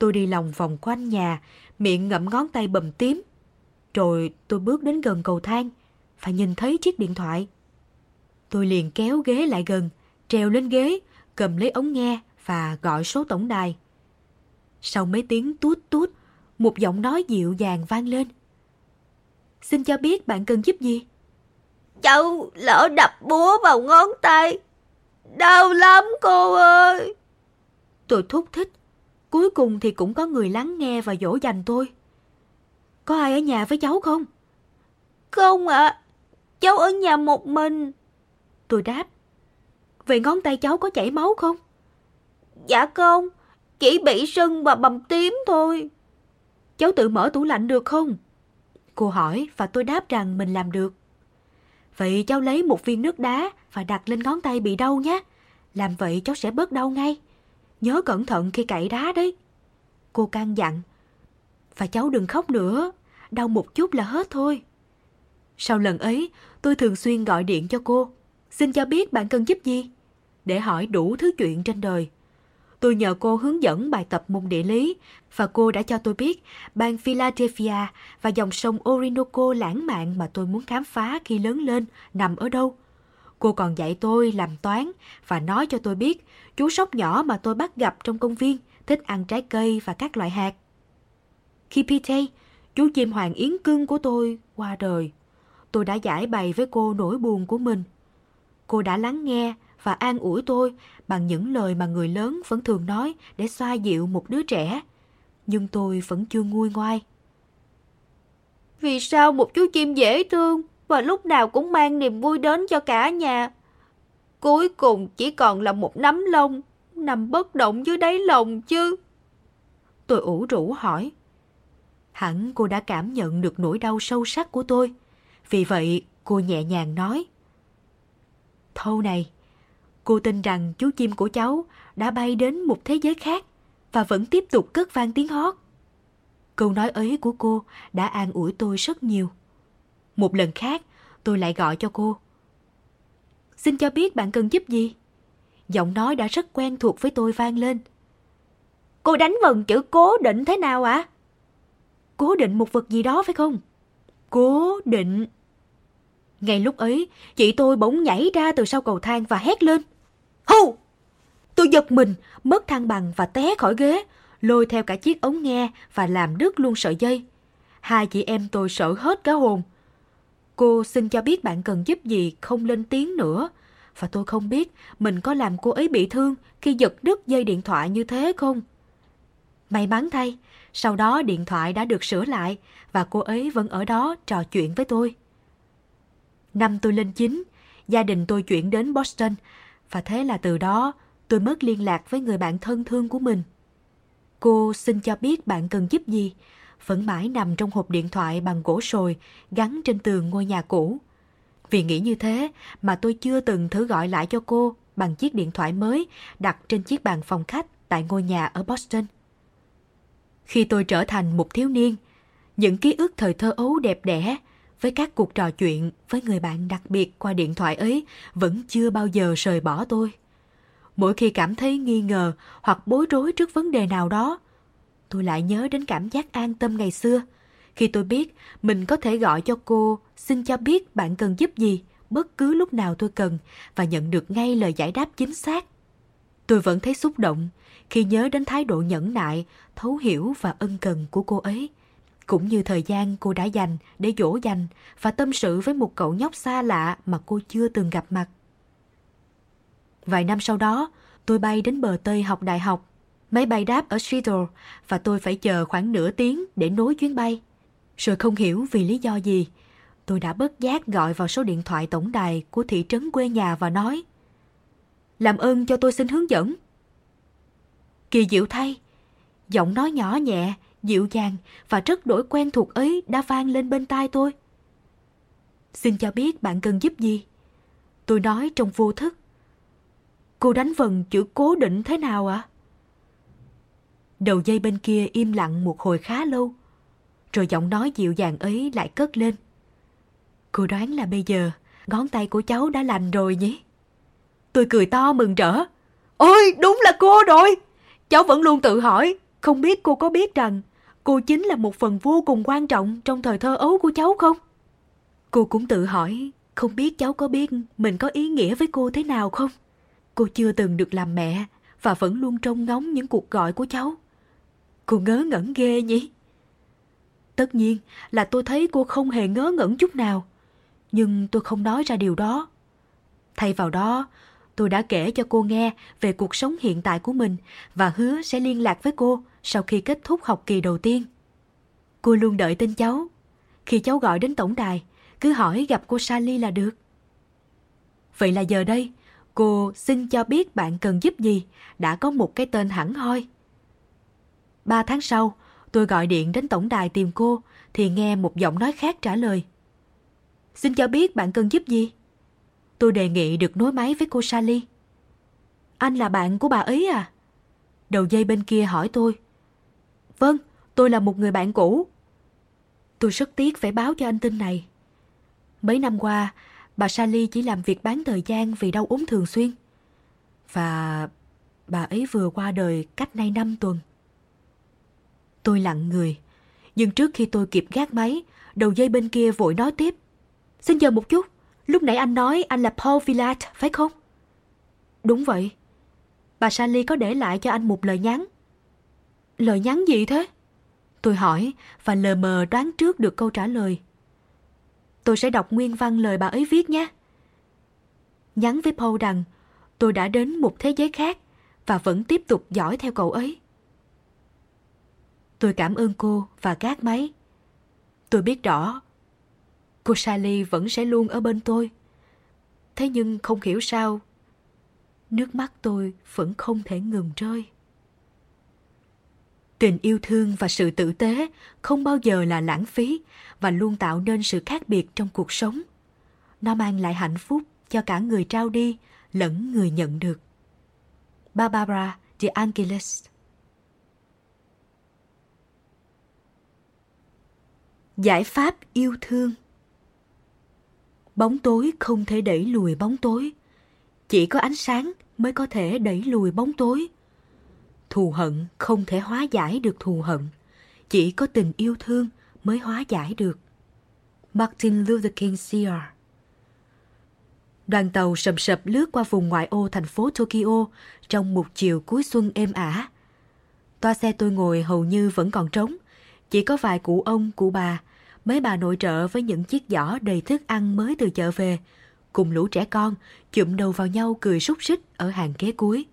Tôi đi lòng vòng quanh nhà, miệng ngậm ngón tay bầm tím. Rồi tôi bước đến gần cầu thang, và nhìn thấy chiếc điện thoại. Tôi liền kéo ghế lại gần, treo lên ghế, cầm lấy ống nghe và gọi số tổng đài. Sau mấy tiếng tút tút, một giọng nói dịu dàng vang lên. Xin cho biết bạn cần giúp gì? Cháu lỡ đập búa vào ngón tay. Đau lắm cô ơi. Tôi thúc thích. Cuối cùng thì cũng có người lắng nghe và dỗ dành tôi. Có ai ở nhà với cháu không? Không ạ. À. Cháu ở nhà một mình. Tôi đáp. Vậy ngón tay cháu có chảy máu không? Dạ không. Chỉ bị sưng và bầm tím thôi. Cháu tự mở tủ lạnh được không? Cô hỏi và tôi đáp rằng mình làm được. Vậy cháu lấy một viên nước đá và đặt lên ngón tay bị đau nhé. Làm vậy cháu sẽ bớt đau ngay. Nhớ cẩn thận khi cạy đá đấy. Cô can dặn. Và cháu đừng khóc nữa. Đau một chút là hết thôi. Sau lần ấy, tôi thường xuyên gọi điện cho cô. Xin cho biết bạn cần giúp gì? Để hỏi đủ thứ chuyện trên đời. Tôi nhờ cô hướng dẫn bài tập môn địa lý và cô đã cho tôi biết bang Philadelphia và dòng sông Orinoco lãng mạn mà tôi muốn khám phá khi lớn lên nằm ở đâu. Cô còn dạy tôi làm toán và nói cho tôi biết chú sóc nhỏ mà tôi bắt gặp trong công viên thích ăn trái cây và các loại hạt. Khi Pete, chú chim hoàng yến cưng của tôi qua đời, tôi đã giải bày với cô nỗi buồn của mình. Cô đã lắng nghe và an ủi tôi bằng những lời mà người lớn vẫn thường nói để xoa dịu một đứa trẻ. Nhưng tôi vẫn chưa nguôi ngoai. Vì sao một chú chim dễ thương và lúc nào cũng mang niềm vui đến cho cả nhà? Cuối cùng chỉ còn là một nắm lông nằm bất động dưới đáy lòng chứ. Tôi ủ rũ hỏi. Hẳn cô đã cảm nhận được nỗi đau sâu sắc của tôi. Vì vậy cô nhẹ nhàng nói. Thâu này, Cô tin rằng chú chim của cháu đã bay đến một thế giới khác và vẫn tiếp tục cất vang tiếng hót. Câu nói ấy của cô đã an ủi tôi rất nhiều. Một lần khác, tôi lại gọi cho cô. Xin cho biết bạn cần giúp gì? Giọng nói đã rất quen thuộc với tôi vang lên. Cô đánh vần chữ cố định thế nào ạ? À? Cố định một vật gì đó phải không? Cố định. Ngay lúc ấy, chị tôi bỗng nhảy ra từ sau cầu thang và hét lên. Hù! Tôi giật mình, mất thăng bằng và té khỏi ghế, lôi theo cả chiếc ống nghe và làm đứt luôn sợi dây. Hai chị em tôi sợ hết cả hồn. Cô xin cho biết bạn cần giúp gì không lên tiếng nữa. Và tôi không biết mình có làm cô ấy bị thương khi giật đứt dây điện thoại như thế không? May mắn thay, sau đó điện thoại đã được sửa lại và cô ấy vẫn ở đó trò chuyện với tôi. Năm tôi lên chín, gia đình tôi chuyển đến Boston và thế là từ đó tôi mất liên lạc với người bạn thân thương của mình. Cô xin cho biết bạn cần giúp gì, vẫn mãi nằm trong hộp điện thoại bằng gỗ sồi gắn trên tường ngôi nhà cũ. Vì nghĩ như thế mà tôi chưa từng thử gọi lại cho cô bằng chiếc điện thoại mới đặt trên chiếc bàn phòng khách tại ngôi nhà ở Boston. Khi tôi trở thành một thiếu niên, những ký ức thời thơ ấu đẹp đẽ với các cuộc trò chuyện với người bạn đặc biệt qua điện thoại ấy vẫn chưa bao giờ rời bỏ tôi. Mỗi khi cảm thấy nghi ngờ hoặc bối rối trước vấn đề nào đó, tôi lại nhớ đến cảm giác an tâm ngày xưa khi tôi biết mình có thể gọi cho cô xin cho biết bạn cần giúp gì bất cứ lúc nào tôi cần và nhận được ngay lời giải đáp chính xác. Tôi vẫn thấy xúc động khi nhớ đến thái độ nhẫn nại, thấu hiểu và ân cần của cô ấy cũng như thời gian cô đã dành để dỗ dành và tâm sự với một cậu nhóc xa lạ mà cô chưa từng gặp mặt. Vài năm sau đó, tôi bay đến bờ Tây học đại học. Máy bay đáp ở Seattle và tôi phải chờ khoảng nửa tiếng để nối chuyến bay. Rồi không hiểu vì lý do gì, tôi đã bất giác gọi vào số điện thoại tổng đài của thị trấn quê nhà và nói Làm ơn cho tôi xin hướng dẫn. Kỳ diệu thay, giọng nói nhỏ nhẹ dịu dàng và rất đổi quen thuộc ấy đã vang lên bên tai tôi. Xin cho biết bạn cần giúp gì? Tôi nói trong vô thức. Cô đánh vần chữ cố định thế nào ạ? À? Đầu dây bên kia im lặng một hồi khá lâu, rồi giọng nói dịu dàng ấy lại cất lên. Cô đoán là bây giờ ngón tay của cháu đã lành rồi nhỉ? Tôi cười to mừng rỡ. Ôi, đúng là cô rồi! Cháu vẫn luôn tự hỏi, không biết cô có biết rằng cô chính là một phần vô cùng quan trọng trong thời thơ ấu của cháu không? Cô cũng tự hỏi, không biết cháu có biết mình có ý nghĩa với cô thế nào không? Cô chưa từng được làm mẹ và vẫn luôn trông ngóng những cuộc gọi của cháu. Cô ngớ ngẩn ghê nhỉ? Tất nhiên là tôi thấy cô không hề ngớ ngẩn chút nào. Nhưng tôi không nói ra điều đó. Thay vào đó, tôi đã kể cho cô nghe về cuộc sống hiện tại của mình và hứa sẽ liên lạc với cô sau khi kết thúc học kỳ đầu tiên. Cô luôn đợi tin cháu. Khi cháu gọi đến tổng đài, cứ hỏi gặp cô Sally là được. Vậy là giờ đây, cô xin cho biết bạn cần giúp gì, đã có một cái tên hẳn hoi. Ba tháng sau, tôi gọi điện đến tổng đài tìm cô, thì nghe một giọng nói khác trả lời. Xin cho biết bạn cần giúp gì? Tôi đề nghị được nối máy với cô Sally. Anh là bạn của bà ấy à? Đầu dây bên kia hỏi tôi. Vâng, tôi là một người bạn cũ. Tôi rất tiếc phải báo cho anh tin này. Mấy năm qua, bà Sally chỉ làm việc bán thời gian vì đau ốm thường xuyên. Và bà ấy vừa qua đời cách nay 5 tuần. Tôi lặng người, nhưng trước khi tôi kịp gác máy, đầu dây bên kia vội nói tiếp. Xin chờ một chút, lúc nãy anh nói anh là Paul Villat, phải không? Đúng vậy. Bà Sally có để lại cho anh một lời nhắn. Lời nhắn gì thế? Tôi hỏi và lờ mờ đoán trước được câu trả lời. Tôi sẽ đọc nguyên văn lời bà ấy viết nhé. Nhắn với Paul rằng tôi đã đến một thế giới khác và vẫn tiếp tục dõi theo cậu ấy. Tôi cảm ơn cô và gác máy. Tôi biết rõ, cô Sally vẫn sẽ luôn ở bên tôi. Thế nhưng không hiểu sao, nước mắt tôi vẫn không thể ngừng rơi. Tình yêu thương và sự tử tế không bao giờ là lãng phí và luôn tạo nên sự khác biệt trong cuộc sống. Nó mang lại hạnh phúc cho cả người trao đi lẫn người nhận được. Barbara de Angelis Giải pháp yêu thương Bóng tối không thể đẩy lùi bóng tối. Chỉ có ánh sáng mới có thể đẩy lùi bóng tối. Thù hận không thể hóa giải được thù hận. Chỉ có tình yêu thương mới hóa giải được. Martin Luther King Jr. Đoàn tàu sầm sập lướt qua vùng ngoại ô thành phố Tokyo trong một chiều cuối xuân êm ả. Toa xe tôi ngồi hầu như vẫn còn trống, chỉ có vài cụ ông, cụ bà, mấy bà nội trợ với những chiếc giỏ đầy thức ăn mới từ chợ về, cùng lũ trẻ con chụm đầu vào nhau cười súc xích ở hàng ghế cuối.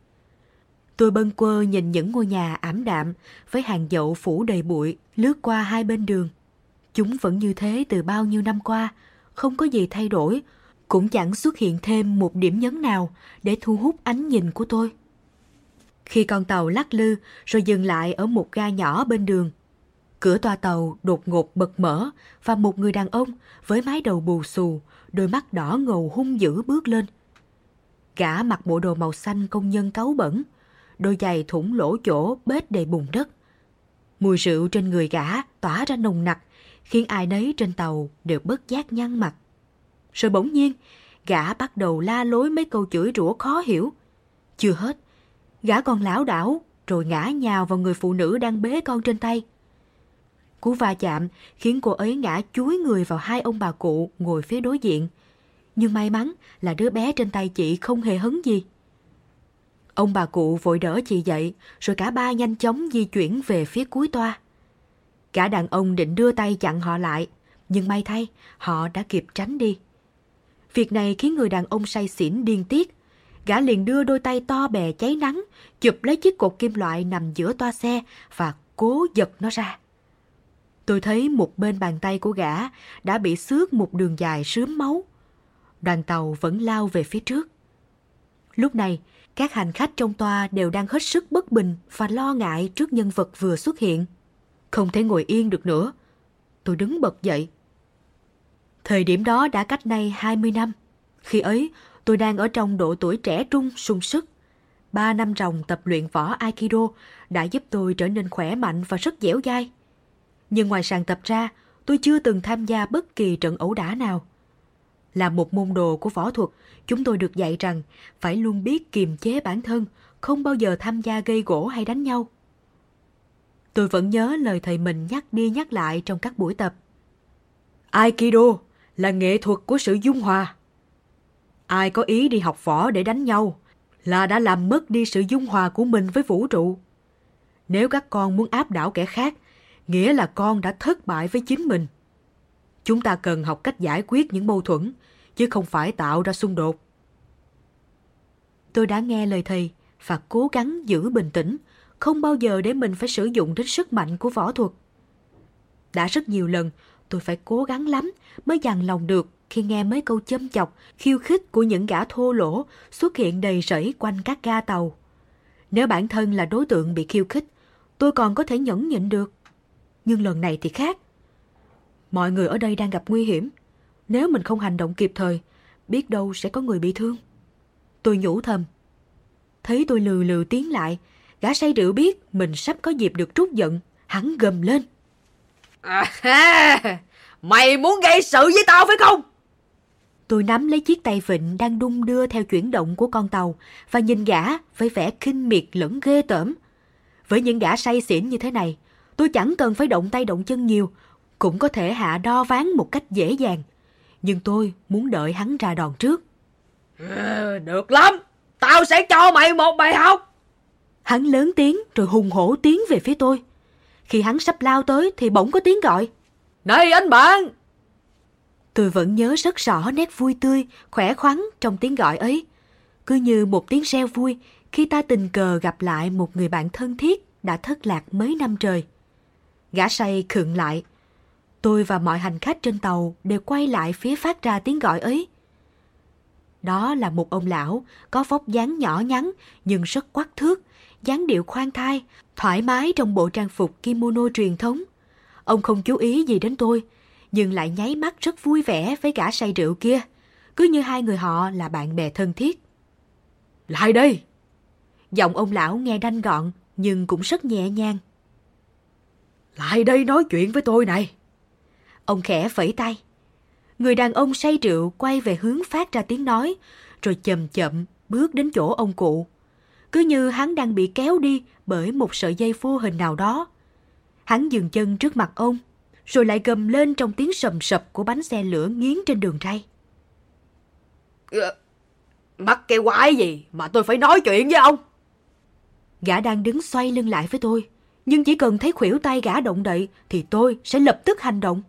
Tôi bâng quơ nhìn những ngôi nhà ảm đạm với hàng dậu phủ đầy bụi lướt qua hai bên đường. Chúng vẫn như thế từ bao nhiêu năm qua, không có gì thay đổi, cũng chẳng xuất hiện thêm một điểm nhấn nào để thu hút ánh nhìn của tôi. Khi con tàu lắc lư rồi dừng lại ở một ga nhỏ bên đường, cửa toa tàu đột ngột bật mở và một người đàn ông với mái đầu bù xù, đôi mắt đỏ ngầu hung dữ bước lên. Gã mặc bộ đồ màu xanh công nhân cáu bẩn, đôi giày thủng lỗ chỗ bết đầy bùn đất. Mùi rượu trên người gã tỏa ra nồng nặc, khiến ai nấy trên tàu đều bất giác nhăn mặt. Rồi bỗng nhiên, gã bắt đầu la lối mấy câu chửi rủa khó hiểu. Chưa hết, gã còn lão đảo rồi ngã nhào vào người phụ nữ đang bế con trên tay. Cú va chạm khiến cô ấy ngã chuối người vào hai ông bà cụ ngồi phía đối diện. Nhưng may mắn là đứa bé trên tay chị không hề hấn gì. Ông bà cụ vội đỡ chị dậy, rồi cả ba nhanh chóng di chuyển về phía cuối toa. Cả đàn ông định đưa tay chặn họ lại, nhưng may thay, họ đã kịp tránh đi. Việc này khiến người đàn ông say xỉn điên tiết. Gã liền đưa đôi tay to bè cháy nắng, chụp lấy chiếc cột kim loại nằm giữa toa xe và cố giật nó ra. Tôi thấy một bên bàn tay của gã đã bị xước một đường dài sướm máu. Đoàn tàu vẫn lao về phía trước. Lúc này, các hành khách trong toa đều đang hết sức bất bình và lo ngại trước nhân vật vừa xuất hiện. Không thể ngồi yên được nữa. Tôi đứng bật dậy. Thời điểm đó đã cách nay 20 năm. Khi ấy, tôi đang ở trong độ tuổi trẻ trung sung sức. Ba năm ròng tập luyện võ Aikido đã giúp tôi trở nên khỏe mạnh và rất dẻo dai. Nhưng ngoài sàn tập ra, tôi chưa từng tham gia bất kỳ trận ẩu đả nào. Là một môn đồ của võ thuật, chúng tôi được dạy rằng phải luôn biết kiềm chế bản thân, không bao giờ tham gia gây gỗ hay đánh nhau. Tôi vẫn nhớ lời thầy mình nhắc đi nhắc lại trong các buổi tập. Aikido là nghệ thuật của sự dung hòa. Ai có ý đi học võ để đánh nhau là đã làm mất đi sự dung hòa của mình với vũ trụ. Nếu các con muốn áp đảo kẻ khác nghĩa là con đã thất bại với chính mình. Chúng ta cần học cách giải quyết những mâu thuẫn, chứ không phải tạo ra xung đột. Tôi đã nghe lời thầy và cố gắng giữ bình tĩnh, không bao giờ để mình phải sử dụng đến sức mạnh của võ thuật. Đã rất nhiều lần, tôi phải cố gắng lắm mới dằn lòng được khi nghe mấy câu châm chọc, khiêu khích của những gã thô lỗ xuất hiện đầy rẫy quanh các ga tàu. Nếu bản thân là đối tượng bị khiêu khích, tôi còn có thể nhẫn nhịn được. Nhưng lần này thì khác. Mọi người ở đây đang gặp nguy hiểm. Nếu mình không hành động kịp thời, biết đâu sẽ có người bị thương. Tôi nhủ thầm. Thấy tôi lừ lừ tiến lại, gã say rượu biết mình sắp có dịp được trút giận, hắn gầm lên. À, ha, mày muốn gây sự với tao phải không? Tôi nắm lấy chiếc tay vịnh đang đung đưa theo chuyển động của con tàu và nhìn gã với vẻ kinh miệt lẫn ghê tởm. Với những gã say xỉn như thế này, tôi chẳng cần phải động tay động chân nhiều, cũng có thể hạ đo ván một cách dễ dàng. Nhưng tôi muốn đợi hắn ra đòn trước. Ừ, được lắm, tao sẽ cho mày một bài học. Hắn lớn tiếng rồi hùng hổ tiến về phía tôi. Khi hắn sắp lao tới thì bỗng có tiếng gọi. Này anh bạn, Tôi vẫn nhớ rất rõ nét vui tươi, khỏe khoắn trong tiếng gọi ấy. Cứ như một tiếng reo vui khi ta tình cờ gặp lại một người bạn thân thiết đã thất lạc mấy năm trời. Gã say khựng lại. Tôi và mọi hành khách trên tàu đều quay lại phía phát ra tiếng gọi ấy. Đó là một ông lão có vóc dáng nhỏ nhắn nhưng rất quắc thước, dáng điệu khoan thai, thoải mái trong bộ trang phục kimono truyền thống. Ông không chú ý gì đến tôi, nhưng lại nháy mắt rất vui vẻ với gã say rượu kia, cứ như hai người họ là bạn bè thân thiết. Lại đây! Giọng ông lão nghe đanh gọn nhưng cũng rất nhẹ nhàng. Lại đây nói chuyện với tôi này. Ông khẽ phẩy tay. Người đàn ông say rượu quay về hướng phát ra tiếng nói, rồi chậm chậm bước đến chỗ ông cụ. Cứ như hắn đang bị kéo đi bởi một sợi dây vô hình nào đó. Hắn dừng chân trước mặt ông, rồi lại gầm lên trong tiếng sầm sập của bánh xe lửa nghiến trên đường ray. Ờ, mắc cái quái gì mà tôi phải nói chuyện với ông? Gã đang đứng xoay lưng lại với tôi, nhưng chỉ cần thấy khuỷu tay gã động đậy thì tôi sẽ lập tức hành động.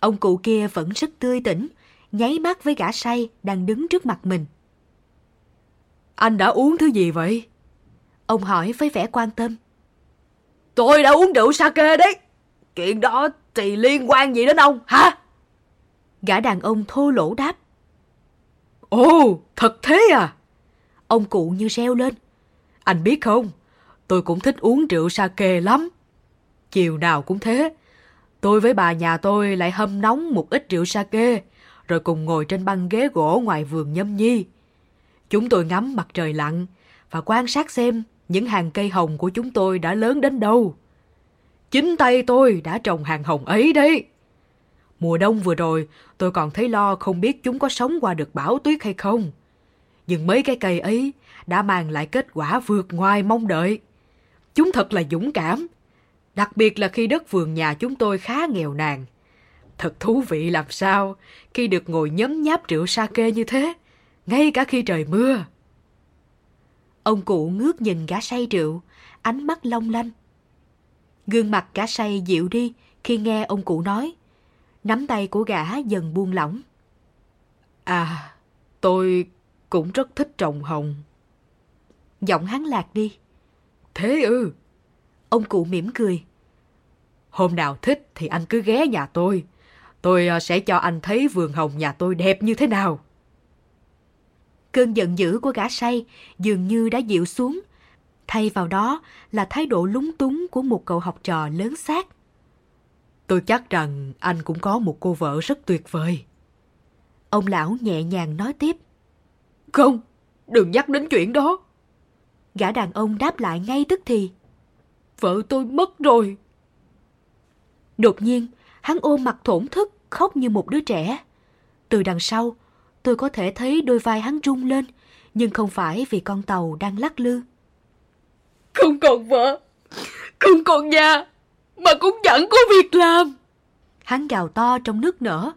Ông cụ kia vẫn rất tươi tỉnh, nháy mắt với gã say đang đứng trước mặt mình. Anh đã uống thứ gì vậy? Ông hỏi với vẻ quan tâm. Tôi đã uống rượu sake đấy. Chuyện đó thì liên quan gì đến ông, hả? Gã đàn ông thô lỗ đáp. Ồ, thật thế à? Ông cụ như reo lên. Anh biết không, tôi cũng thích uống rượu sake lắm. Chiều nào cũng thế. Tôi với bà nhà tôi lại hâm nóng một ít rượu sake, rồi cùng ngồi trên băng ghế gỗ ngoài vườn nhâm nhi. Chúng tôi ngắm mặt trời lặn và quan sát xem những hàng cây hồng của chúng tôi đã lớn đến đâu. Chính tay tôi đã trồng hàng hồng ấy đấy. Mùa đông vừa rồi, tôi còn thấy lo không biết chúng có sống qua được bão tuyết hay không. Nhưng mấy cái cây ấy đã mang lại kết quả vượt ngoài mong đợi. Chúng thật là dũng cảm, đặc biệt là khi đất vườn nhà chúng tôi khá nghèo nàn. Thật thú vị làm sao khi được ngồi nhấm nháp rượu sake như thế, ngay cả khi trời mưa. Ông cụ ngước nhìn gã say rượu, ánh mắt long lanh. Gương mặt gã say dịu đi khi nghe ông cụ nói. Nắm tay của gã dần buông lỏng. À, tôi cũng rất thích trồng hồng. Giọng hắn lạc đi. Thế ư? Ông cụ mỉm cười. Hôm nào thích thì anh cứ ghé nhà tôi. Tôi ờ, sẽ cho anh thấy vườn hồng nhà tôi đẹp như thế nào. Cơn giận dữ của gã say dường như đã dịu xuống. Thay vào đó là thái độ lúng túng của một cậu học trò lớn xác. Tôi chắc rằng anh cũng có một cô vợ rất tuyệt vời. Ông lão nhẹ nhàng nói tiếp. Không, đừng nhắc đến chuyện đó. Gã đàn ông đáp lại ngay tức thì. Vợ tôi mất rồi. Đột nhiên, hắn ôm mặt thổn thức, khóc như một đứa trẻ. Từ đằng sau, tôi có thể thấy đôi vai hắn rung lên, nhưng không phải vì con tàu đang lắc lư. Không còn vợ, không còn nhà, mà cũng chẳng có việc làm. Hắn gào to trong nước nở.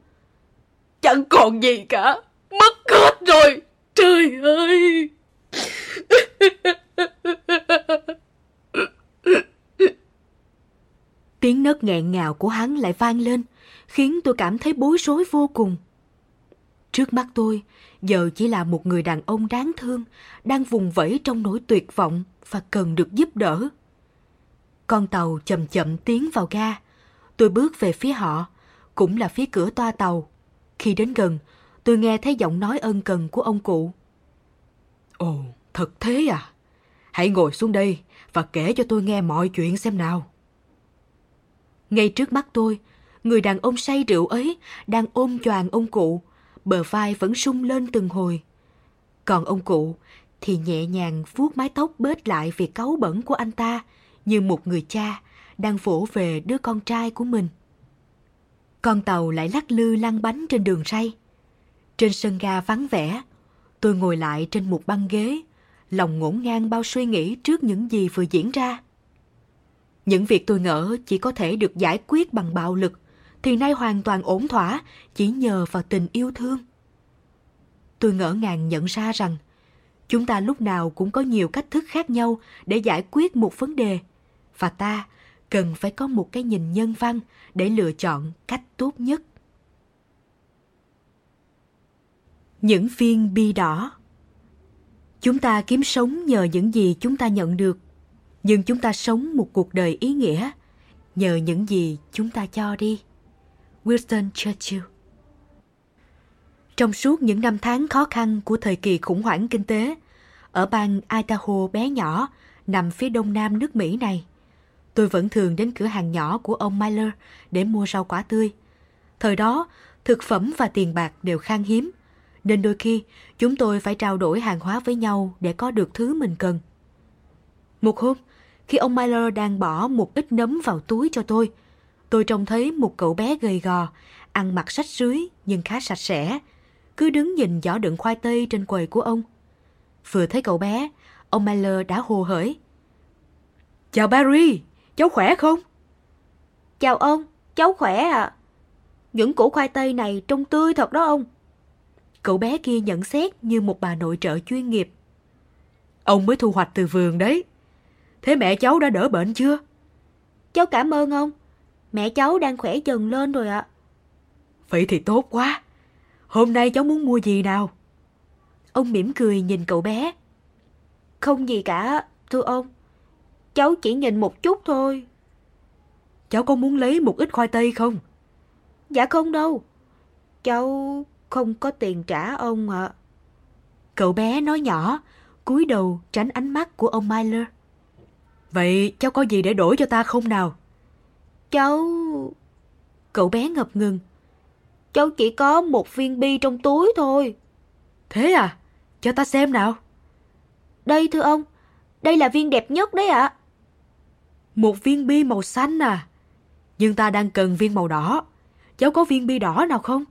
Chẳng còn gì cả, mất hết rồi, trời ơi. Tiếng nấc nghẹn ngào của hắn lại vang lên, khiến tôi cảm thấy bối rối vô cùng. Trước mắt tôi, giờ chỉ là một người đàn ông đáng thương, đang vùng vẫy trong nỗi tuyệt vọng và cần được giúp đỡ. Con tàu chậm chậm tiến vào ga. Tôi bước về phía họ, cũng là phía cửa toa tàu. Khi đến gần, tôi nghe thấy giọng nói ân cần của ông cụ. Ồ, thật thế à? Hãy ngồi xuống đây và kể cho tôi nghe mọi chuyện xem nào. Ngay trước mắt tôi, người đàn ông say rượu ấy đang ôm choàng ông cụ, bờ vai vẫn sung lên từng hồi. Còn ông cụ thì nhẹ nhàng vuốt mái tóc bết lại vì cáu bẩn của anh ta như một người cha đang vỗ về đứa con trai của mình. Con tàu lại lắc lư lăn bánh trên đường ray. Trên sân ga vắng vẻ, tôi ngồi lại trên một băng ghế, lòng ngổn ngang bao suy nghĩ trước những gì vừa diễn ra. Những việc tôi ngỡ chỉ có thể được giải quyết bằng bạo lực, thì nay hoàn toàn ổn thỏa, chỉ nhờ vào tình yêu thương. Tôi ngỡ ngàng nhận ra rằng, chúng ta lúc nào cũng có nhiều cách thức khác nhau để giải quyết một vấn đề, và ta cần phải có một cái nhìn nhân văn để lựa chọn cách tốt nhất. Những viên bi đỏ Chúng ta kiếm sống nhờ những gì chúng ta nhận được, nhưng chúng ta sống một cuộc đời ý nghĩa nhờ những gì chúng ta cho đi. Winston Churchill Trong suốt những năm tháng khó khăn của thời kỳ khủng hoảng kinh tế, ở bang Idaho bé nhỏ nằm phía đông nam nước Mỹ này, tôi vẫn thường đến cửa hàng nhỏ của ông Miller để mua rau quả tươi. Thời đó, thực phẩm và tiền bạc đều khan hiếm, nên đôi khi chúng tôi phải trao đổi hàng hóa với nhau để có được thứ mình cần. Một hôm, khi ông Miller đang bỏ một ít nấm vào túi cho tôi, tôi trông thấy một cậu bé gầy gò, ăn mặc sách rưới nhưng khá sạch sẽ, cứ đứng nhìn giỏ đựng khoai tây trên quầy của ông. Vừa thấy cậu bé, ông Miller đã hồ hởi. Chào Barry, cháu khỏe không? Chào ông, cháu khỏe à. Những củ khoai tây này trông tươi thật đó ông. Cậu bé kia nhận xét như một bà nội trợ chuyên nghiệp. Ông mới thu hoạch từ vườn đấy. Thế mẹ cháu đã đỡ bệnh chưa? Cháu cảm ơn ông. Mẹ cháu đang khỏe dần lên rồi ạ. Vậy thì tốt quá. Hôm nay cháu muốn mua gì nào? Ông mỉm cười nhìn cậu bé. Không gì cả, thưa ông. Cháu chỉ nhìn một chút thôi. Cháu có muốn lấy một ít khoai tây không? Dạ không đâu. Cháu không có tiền trả ông ạ. Cậu bé nói nhỏ, cúi đầu tránh ánh mắt của ông Myler. Vậy cháu có gì để đổi cho ta không nào? Cháu... Cậu bé ngập ngừng. Cháu chỉ có một viên bi trong túi thôi. Thế à? Cho ta xem nào. Đây thưa ông, đây là viên đẹp nhất đấy ạ. Một viên bi màu xanh à? Nhưng ta đang cần viên màu đỏ. Cháu có viên bi đỏ nào không?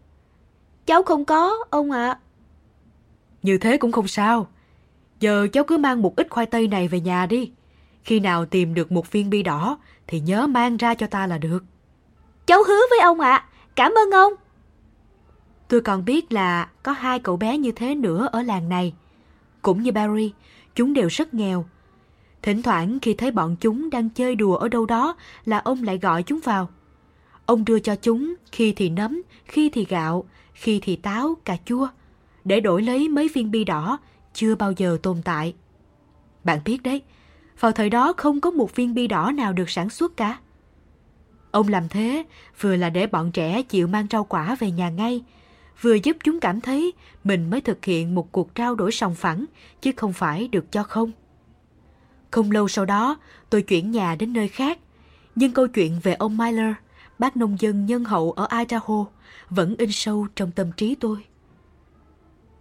Cháu không có, ông ạ. Như thế cũng không sao. Giờ cháu cứ mang một ít khoai tây này về nhà đi. Khi nào tìm được một viên bi đỏ thì nhớ mang ra cho ta là được. Cháu hứa với ông ạ. Cảm ơn ông. Tôi còn biết là có hai cậu bé như thế nữa ở làng này. Cũng như Barry, chúng đều rất nghèo. Thỉnh thoảng khi thấy bọn chúng đang chơi đùa ở đâu đó là ông lại gọi chúng vào. Ông đưa cho chúng khi thì nấm, khi thì gạo, khi thì táo, cà chua, để đổi lấy mấy viên bi đỏ chưa bao giờ tồn tại. Bạn biết đấy, vào thời đó không có một viên bi đỏ nào được sản xuất cả. Ông làm thế vừa là để bọn trẻ chịu mang rau quả về nhà ngay, vừa giúp chúng cảm thấy mình mới thực hiện một cuộc trao đổi sòng phẳng, chứ không phải được cho không. Không lâu sau đó, tôi chuyển nhà đến nơi khác, nhưng câu chuyện về ông Myler, bác nông dân nhân hậu ở Idaho, vẫn in sâu trong tâm trí tôi.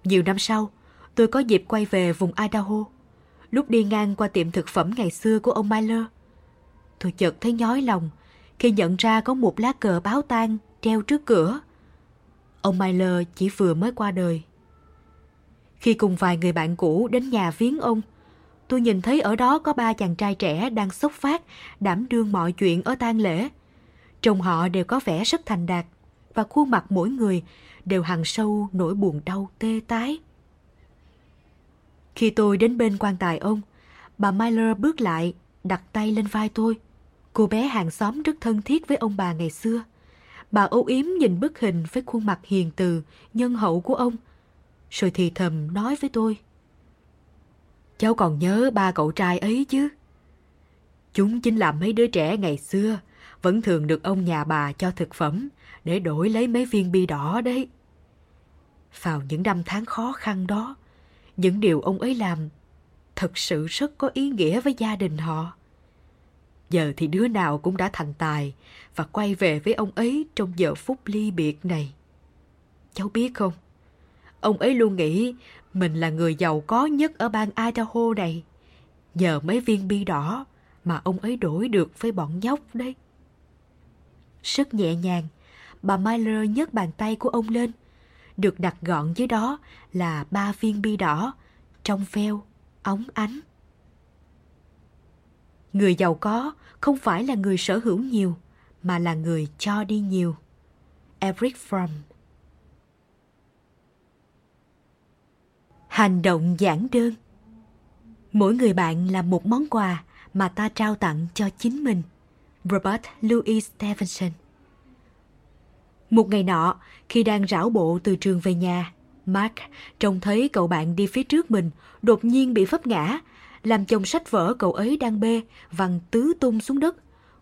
Nhiều năm sau, tôi có dịp quay về vùng Idaho. Lúc đi ngang qua tiệm thực phẩm ngày xưa của ông Myler, tôi chợt thấy nhói lòng khi nhận ra có một lá cờ báo tang treo trước cửa. Ông Myler chỉ vừa mới qua đời. Khi cùng vài người bạn cũ đến nhà viếng ông, tôi nhìn thấy ở đó có ba chàng trai trẻ đang sốc phát, đảm đương mọi chuyện ở tang lễ. Trông họ đều có vẻ rất thành đạt và khuôn mặt mỗi người đều hằn sâu nỗi buồn đau tê tái. Khi tôi đến bên quan tài ông, bà Myler bước lại, đặt tay lên vai tôi. Cô bé hàng xóm rất thân thiết với ông bà ngày xưa. Bà âu yếm nhìn bức hình với khuôn mặt hiền từ, nhân hậu của ông. Rồi thì thầm nói với tôi. Cháu còn nhớ ba cậu trai ấy chứ? Chúng chính là mấy đứa trẻ ngày xưa, vẫn thường được ông nhà bà cho thực phẩm để đổi lấy mấy viên bi đỏ đấy. Vào những năm tháng khó khăn đó, những điều ông ấy làm thật sự rất có ý nghĩa với gia đình họ. Giờ thì đứa nào cũng đã thành tài và quay về với ông ấy trong giờ phút ly biệt này. Cháu biết không, ông ấy luôn nghĩ mình là người giàu có nhất ở bang Idaho này. Nhờ mấy viên bi đỏ mà ông ấy đổi được với bọn nhóc đấy. Rất nhẹ nhàng, bà Myler nhấc bàn tay của ông lên. Được đặt gọn dưới đó là ba viên bi đỏ, trong veo, óng ánh. Người giàu có không phải là người sở hữu nhiều, mà là người cho đi nhiều. Eric Fromm Hành động giản đơn Mỗi người bạn là một món quà mà ta trao tặng cho chính mình. Robert Louis Stevenson một ngày nọ, khi đang rảo bộ từ trường về nhà, Mark trông thấy cậu bạn đi phía trước mình đột nhiên bị vấp ngã, làm chồng sách vở cậu ấy đang bê văng tứ tung xuống đất,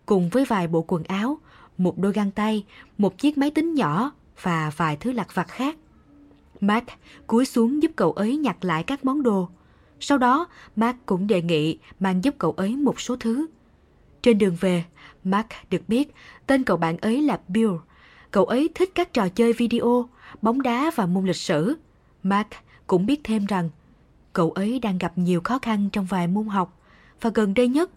cùng với vài bộ quần áo, một đôi găng tay, một chiếc máy tính nhỏ và vài thứ lặt vặt khác. Mark cúi xuống giúp cậu ấy nhặt lại các món đồ. Sau đó, Mark cũng đề nghị mang giúp cậu ấy một số thứ. Trên đường về, Mark được biết tên cậu bạn ấy là Bill. Cậu ấy thích các trò chơi video, bóng đá và môn lịch sử. Mark cũng biết thêm rằng cậu ấy đang gặp nhiều khó khăn trong vài môn học và gần đây nhất,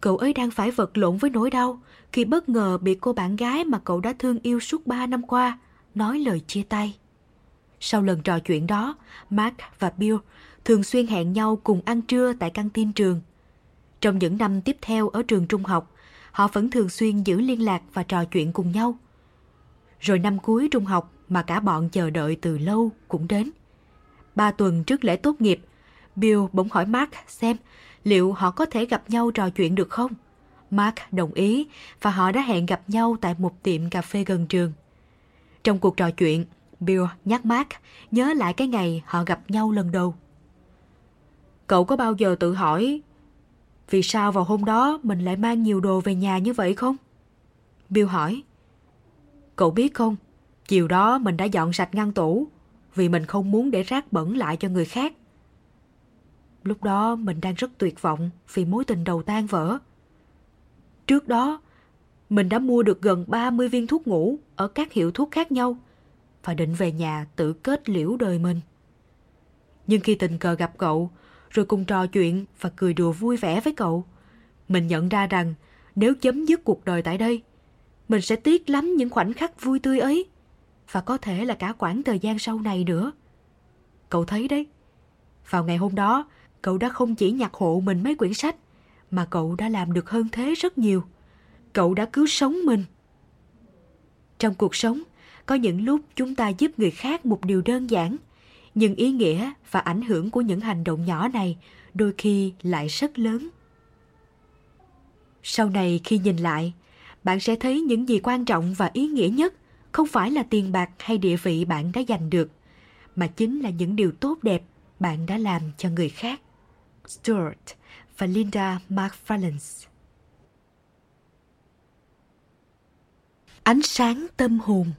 cậu ấy đang phải vật lộn với nỗi đau khi bất ngờ bị cô bạn gái mà cậu đã thương yêu suốt 3 năm qua nói lời chia tay. Sau lần trò chuyện đó, Mark và Bill thường xuyên hẹn nhau cùng ăn trưa tại căng tin trường. Trong những năm tiếp theo ở trường trung học, họ vẫn thường xuyên giữ liên lạc và trò chuyện cùng nhau. Rồi năm cuối trung học mà cả bọn chờ đợi từ lâu cũng đến. Ba tuần trước lễ tốt nghiệp, Bill bỗng hỏi Mark xem liệu họ có thể gặp nhau trò chuyện được không. Mark đồng ý và họ đã hẹn gặp nhau tại một tiệm cà phê gần trường. Trong cuộc trò chuyện, Bill nhắc Mark nhớ lại cái ngày họ gặp nhau lần đầu. Cậu có bao giờ tự hỏi vì sao vào hôm đó mình lại mang nhiều đồ về nhà như vậy không? Bill hỏi. Cậu biết không, chiều đó mình đã dọn sạch ngăn tủ vì mình không muốn để rác bẩn lại cho người khác. Lúc đó mình đang rất tuyệt vọng vì mối tình đầu tan vỡ. Trước đó, mình đã mua được gần 30 viên thuốc ngủ ở các hiệu thuốc khác nhau và định về nhà tự kết liễu đời mình. Nhưng khi tình cờ gặp cậu, rồi cùng trò chuyện và cười đùa vui vẻ với cậu, mình nhận ra rằng nếu chấm dứt cuộc đời tại đây, mình sẽ tiếc lắm những khoảnh khắc vui tươi ấy và có thể là cả quãng thời gian sau này nữa. Cậu thấy đấy, vào ngày hôm đó, cậu đã không chỉ nhặt hộ mình mấy quyển sách, mà cậu đã làm được hơn thế rất nhiều. Cậu đã cứu sống mình. Trong cuộc sống, có những lúc chúng ta giúp người khác một điều đơn giản, nhưng ý nghĩa và ảnh hưởng của những hành động nhỏ này đôi khi lại rất lớn. Sau này khi nhìn lại, bạn sẽ thấy những gì quan trọng và ý nghĩa nhất không phải là tiền bạc hay địa vị bạn đã giành được, mà chính là những điều tốt đẹp bạn đã làm cho người khác. Stuart và Linda McFarlane Ánh sáng tâm hồn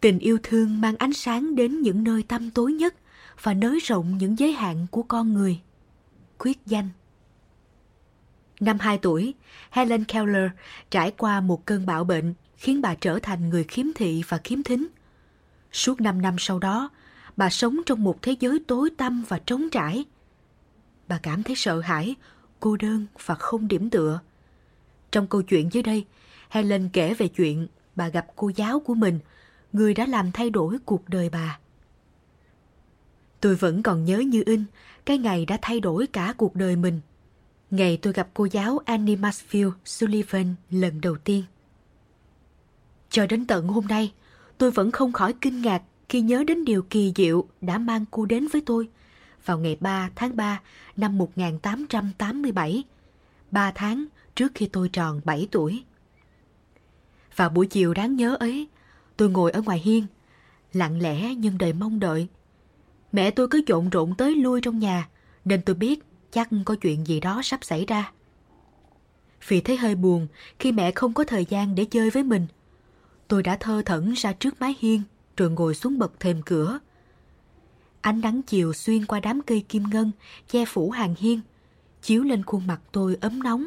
Tình yêu thương mang ánh sáng đến những nơi tăm tối nhất và nới rộng những giới hạn của con người. Quyết danh Năm 2 tuổi, Helen Keller trải qua một cơn bạo bệnh khiến bà trở thành người khiếm thị và khiếm thính. Suốt 5 năm sau đó, bà sống trong một thế giới tối tăm và trống trải. Bà cảm thấy sợ hãi, cô đơn và không điểm tựa. Trong câu chuyện dưới đây, Helen kể về chuyện bà gặp cô giáo của mình, người đã làm thay đổi cuộc đời bà. Tôi vẫn còn nhớ như in cái ngày đã thay đổi cả cuộc đời mình. Ngày tôi gặp cô giáo Annie Masfield Sullivan lần đầu tiên. Cho đến tận hôm nay, tôi vẫn không khỏi kinh ngạc khi nhớ đến điều kỳ diệu đã mang cô đến với tôi vào ngày 3 tháng 3 năm 1887, 3 tháng trước khi tôi tròn 7 tuổi. Vào buổi chiều đáng nhớ ấy, tôi ngồi ở ngoài hiên, lặng lẽ nhưng đầy mong đợi. Mẹ tôi cứ trộn rộn tới lui trong nhà, nên tôi biết chắc có chuyện gì đó sắp xảy ra. Vì thấy hơi buồn khi mẹ không có thời gian để chơi với mình. Tôi đã thơ thẩn ra trước mái hiên rồi ngồi xuống bậc thềm cửa. Ánh nắng chiều xuyên qua đám cây kim ngân che phủ hàng hiên, chiếu lên khuôn mặt tôi ấm nóng.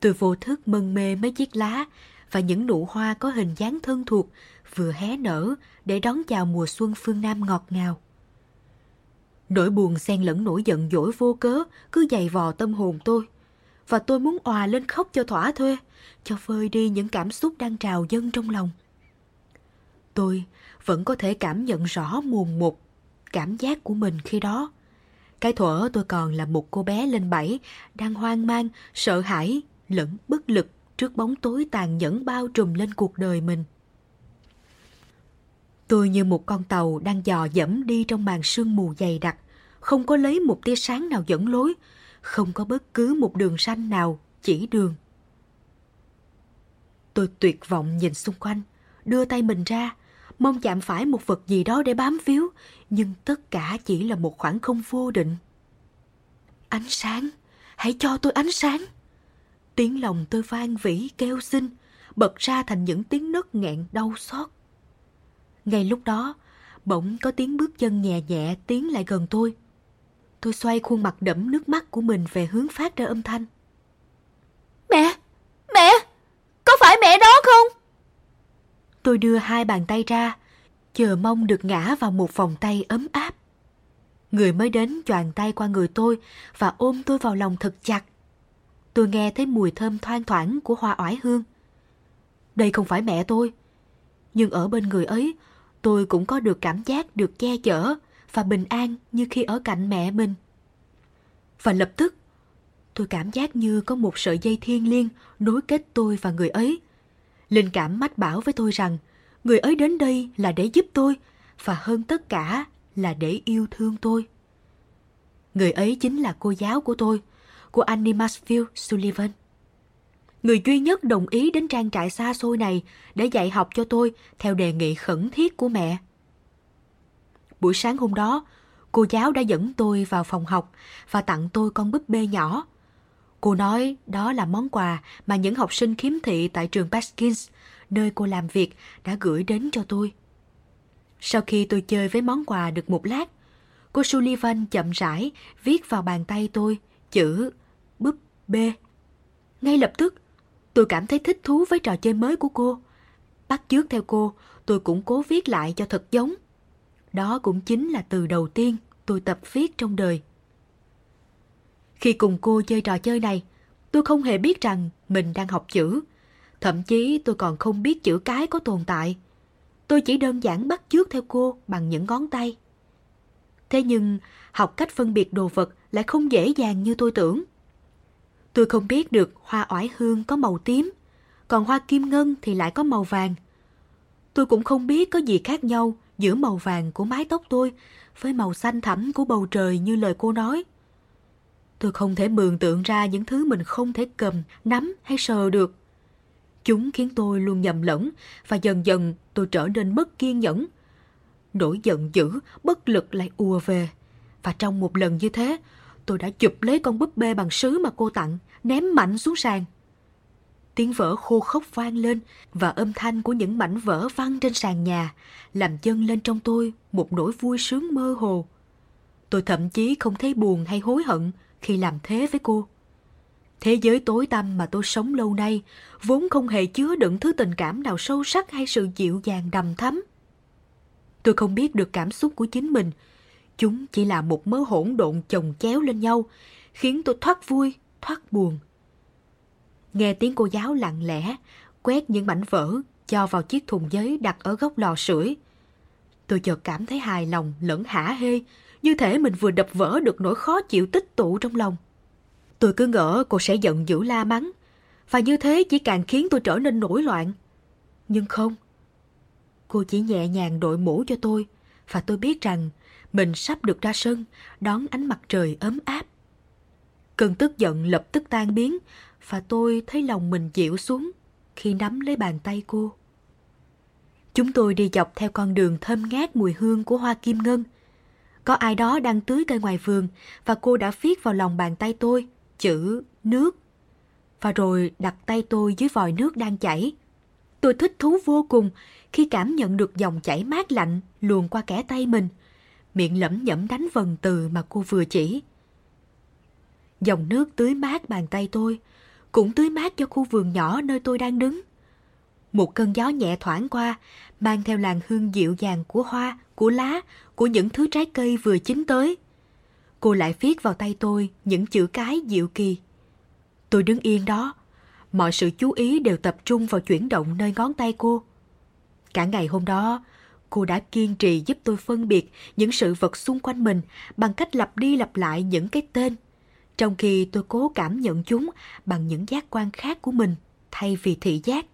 Tôi vô thức mân mê mấy chiếc lá và những nụ hoa có hình dáng thân thuộc vừa hé nở để đón chào mùa xuân phương Nam ngọt ngào. Nỗi buồn xen lẫn nỗi giận dỗi vô cớ cứ dày vò tâm hồn tôi. Và tôi muốn òa lên khóc cho thỏa thuê, cho phơi đi những cảm xúc đang trào dâng trong lòng. Tôi vẫn có thể cảm nhận rõ mồn một cảm giác của mình khi đó. Cái thuở tôi còn là một cô bé lên bảy, đang hoang mang, sợ hãi, lẫn bất lực trước bóng tối tàn nhẫn bao trùm lên cuộc đời mình. Tôi như một con tàu đang dò dẫm đi trong màn sương mù dày đặc, không có lấy một tia sáng nào dẫn lối, không có bất cứ một đường ranh nào chỉ đường. Tôi tuyệt vọng nhìn xung quanh, đưa tay mình ra, mong chạm phải một vật gì đó để bám víu, nhưng tất cả chỉ là một khoảng không vô định. Ánh sáng, hãy cho tôi ánh sáng. Tiếng lòng tôi vang vĩ kêu xin, bật ra thành những tiếng nấc nghẹn đau xót. Ngay lúc đó, bỗng có tiếng bước chân nhẹ nhẹ tiến lại gần tôi. Tôi xoay khuôn mặt đẫm nước mắt của mình về hướng phát ra âm thanh. Mẹ! Mẹ! Có phải mẹ đó không? Tôi đưa hai bàn tay ra, chờ mong được ngã vào một vòng tay ấm áp. Người mới đến choàng tay qua người tôi và ôm tôi vào lòng thật chặt. Tôi nghe thấy mùi thơm thoang thoảng của hoa oải hương. Đây không phải mẹ tôi, nhưng ở bên người ấy, tôi cũng có được cảm giác được che chở và bình an như khi ở cạnh mẹ mình. Và lập tức, tôi cảm giác như có một sợi dây thiên liêng nối kết tôi và người ấy. Linh cảm mách bảo với tôi rằng người ấy đến đây là để giúp tôi và hơn tất cả là để yêu thương tôi. Người ấy chính là cô giáo của tôi, của Annie Maxfield Sullivan. Người duy nhất đồng ý đến trang trại xa xôi này để dạy học cho tôi theo đề nghị khẩn thiết của mẹ. Buổi sáng hôm đó, cô giáo đã dẫn tôi vào phòng học và tặng tôi con búp bê nhỏ. Cô nói đó là món quà mà những học sinh khiếm thị tại trường Baskins, nơi cô làm việc, đã gửi đến cho tôi. Sau khi tôi chơi với món quà được một lát, cô Sullivan chậm rãi viết vào bàn tay tôi chữ búp bê. Ngay lập tức, tôi cảm thấy thích thú với trò chơi mới của cô. Bắt chước theo cô, tôi cũng cố viết lại cho thật giống. Đó cũng chính là từ đầu tiên tôi tập viết trong đời. Khi cùng cô chơi trò chơi này, tôi không hề biết rằng mình đang học chữ. Thậm chí tôi còn không biết chữ cái có tồn tại. Tôi chỉ đơn giản bắt chước theo cô bằng những ngón tay. Thế nhưng, học cách phân biệt đồ vật lại không dễ dàng như tôi tưởng. Tôi không biết được hoa oải hương có màu tím, còn hoa kim ngân thì lại có màu vàng. Tôi cũng không biết có gì khác nhau giữa màu vàng của mái tóc tôi với màu xanh thẳm của bầu trời như lời cô nói. Tôi không thể mường tượng ra những thứ mình không thể cầm, nắm hay sờ được. Chúng khiến tôi luôn nhầm lẫn và dần dần tôi trở nên mất kiên nhẫn. Nỗi giận dữ, bất lực lại ùa về. Và trong một lần như thế, tôi đã chụp lấy con búp bê bằng sứ mà cô tặng, ném mạnh xuống sàn. Tiếng vỡ khô khốc vang lên và âm thanh của những mảnh vỡ văng trên sàn nhà làm dâng lên trong tôi một nỗi vui sướng mơ hồ. Tôi thậm chí không thấy buồn hay hối hận khi làm thế với cô. Thế giới tối tăm mà tôi sống lâu nay vốn không hề chứa đựng thứ tình cảm nào sâu sắc hay sự dịu dàng đầm thắm. Tôi không biết được cảm xúc của chính mình. Chúng chỉ là một mớ hỗn độn chồng chéo lên nhau, khiến tôi thoát vui, thoát buồn. Nghe tiếng cô giáo lặng lẽ, quét những mảnh vỡ, cho vào chiếc thùng giấy đặt ở góc lò sưởi. Tôi chợt cảm thấy hài lòng lẫn hả hê, như thể mình vừa đập vỡ được nỗi khó chịu tích tụ trong lòng. Tôi cứ ngỡ cô sẽ giận dữ la mắng, và như thế chỉ càng khiến tôi trở nên nổi loạn. Nhưng không. Cô chỉ nhẹ nhàng đội mũ cho tôi, và tôi biết rằng mình sắp được ra sân đón ánh mặt trời ấm áp. Cơn tức giận lập tức tan biến và tôi thấy lòng mình dịu xuống khi nắm lấy bàn tay cô. Chúng tôi đi dọc theo con đường thơm ngát mùi hương của hoa kim ngân. Có ai đó đang tưới cây ngoài vườn và cô đã viết vào lòng bàn tay tôi chữ nước. Và rồi đặt tay tôi dưới vòi nước đang chảy. Tôi thích thú vô cùng khi cảm nhận được dòng chảy mát lạnh luồn qua kẻ tay mình, miệng lẩm nhẩm đánh vần từ mà cô vừa chỉ. Dòng nước tưới mát bàn tay tôi, cũng tưới mát cho khu vườn nhỏ nơi tôi đang đứng. Một cơn gió nhẹ thoảng qua, mang theo làn hương dịu dàng của hoa, của lá, của những thứ trái cây vừa chín tới. Cô lại viết vào tay tôi những chữ cái dịu kỳ. Tôi đứng yên đó, mọi sự chú ý đều tập trung vào chuyển động nơi ngón tay cô. Cả ngày hôm đó, cô đã kiên trì giúp tôi phân biệt những sự vật xung quanh mình bằng cách lặp đi lặp lại những cái tên, trong khi tôi cố cảm nhận chúng bằng những giác quan khác của mình thay vì thị giác.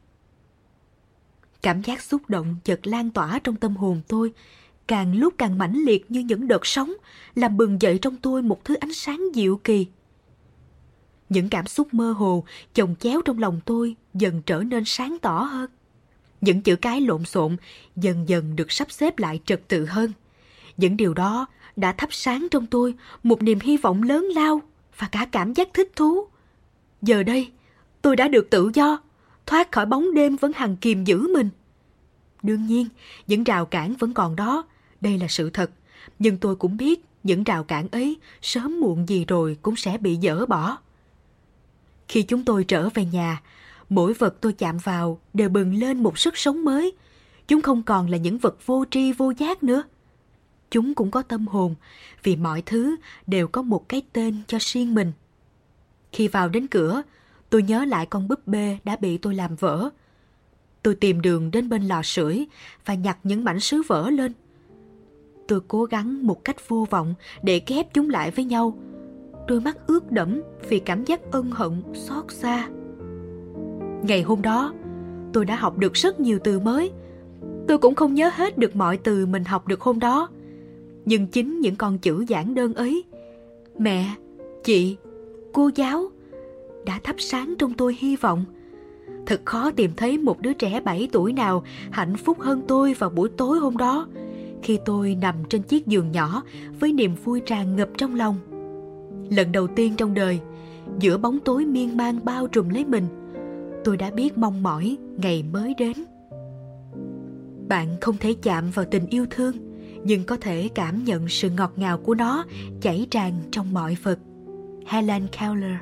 Cảm giác xúc động chợt lan tỏa trong tâm hồn tôi, càng lúc càng mãnh liệt như những đợt sóng, làm bừng dậy trong tôi một thứ ánh sáng dịu kỳ. Những cảm xúc mơ hồ chồng chéo trong lòng tôi dần trở nên sáng tỏ hơn. Những chữ cái lộn xộn dần dần được sắp xếp lại trật tự hơn. Những điều đó đã thắp sáng trong tôi một niềm hy vọng lớn lao và cả cảm giác thích thú. Giờ đây, tôi đã được tự do, thoát khỏi bóng đêm vẫn hằng kìm giữ mình. Đương nhiên, những rào cản vẫn còn đó, đây là sự thật. Nhưng tôi cũng biết những rào cản ấy sớm muộn gì rồi cũng sẽ bị dỡ bỏ. Khi chúng tôi trở về nhà, mỗi vật tôi chạm vào đều bừng lên một sức sống mới. Chúng không còn là những vật vô tri vô giác nữa. Chúng cũng có tâm hồn, vì mọi thứ đều có một cái tên cho riêng mình. Khi vào đến cửa, tôi nhớ lại con búp bê đã bị tôi làm vỡ. Tôi tìm đường đến bên lò sưởi và nhặt những mảnh sứ vỡ lên. Tôi cố gắng một cách vô vọng để ghép chúng lại với nhau. Đôi mắt ướt đẫm vì cảm giác ân hận, xót xa. Ngày hôm đó, tôi đã học được rất nhiều từ mới. Tôi cũng không nhớ hết được mọi từ mình học được hôm đó. Nhưng chính những con chữ giản đơn ấy, mẹ, chị, cô giáo, đã thắp sáng trong tôi hy vọng. Thật khó tìm thấy một đứa trẻ 7 tuổi nào hạnh phúc hơn tôi vào buổi tối hôm đó, khi tôi nằm trên chiếc giường nhỏ với niềm vui tràn ngập trong lòng. Lần đầu tiên trong đời, giữa bóng tối miên man bao trùm lấy mình, tôi đã biết mong mỏi ngày mới đến. Bạn không thể chạm vào tình yêu thương, nhưng có thể cảm nhận sự ngọt ngào của nó chảy tràn trong mọi vật. Helen Keller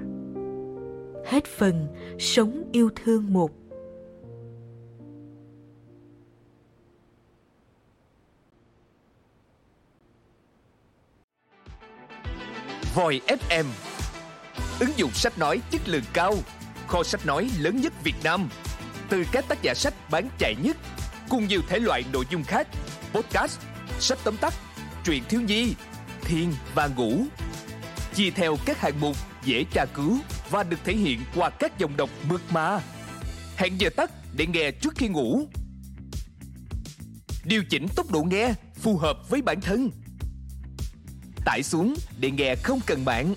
Hết phần Sống yêu thương một Voi FM Ứng dụng sách nói chất lượng cao Kho sách nói lớn nhất Việt Nam Từ các tác giả sách bán chạy nhất Cùng nhiều thể loại nội dung khác Podcast, sách tóm tắt, truyện thiếu nhi, thiên và ngủ Chia theo các hạng mục dễ tra cứu và được thể hiện qua các dòng đọc mượt mà. Hẹn giờ tắt để nghe trước khi ngủ. Điều chỉnh tốc độ nghe phù hợp với bản thân. Tải xuống để nghe không cần bạn.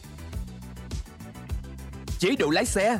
Chế độ lái xe,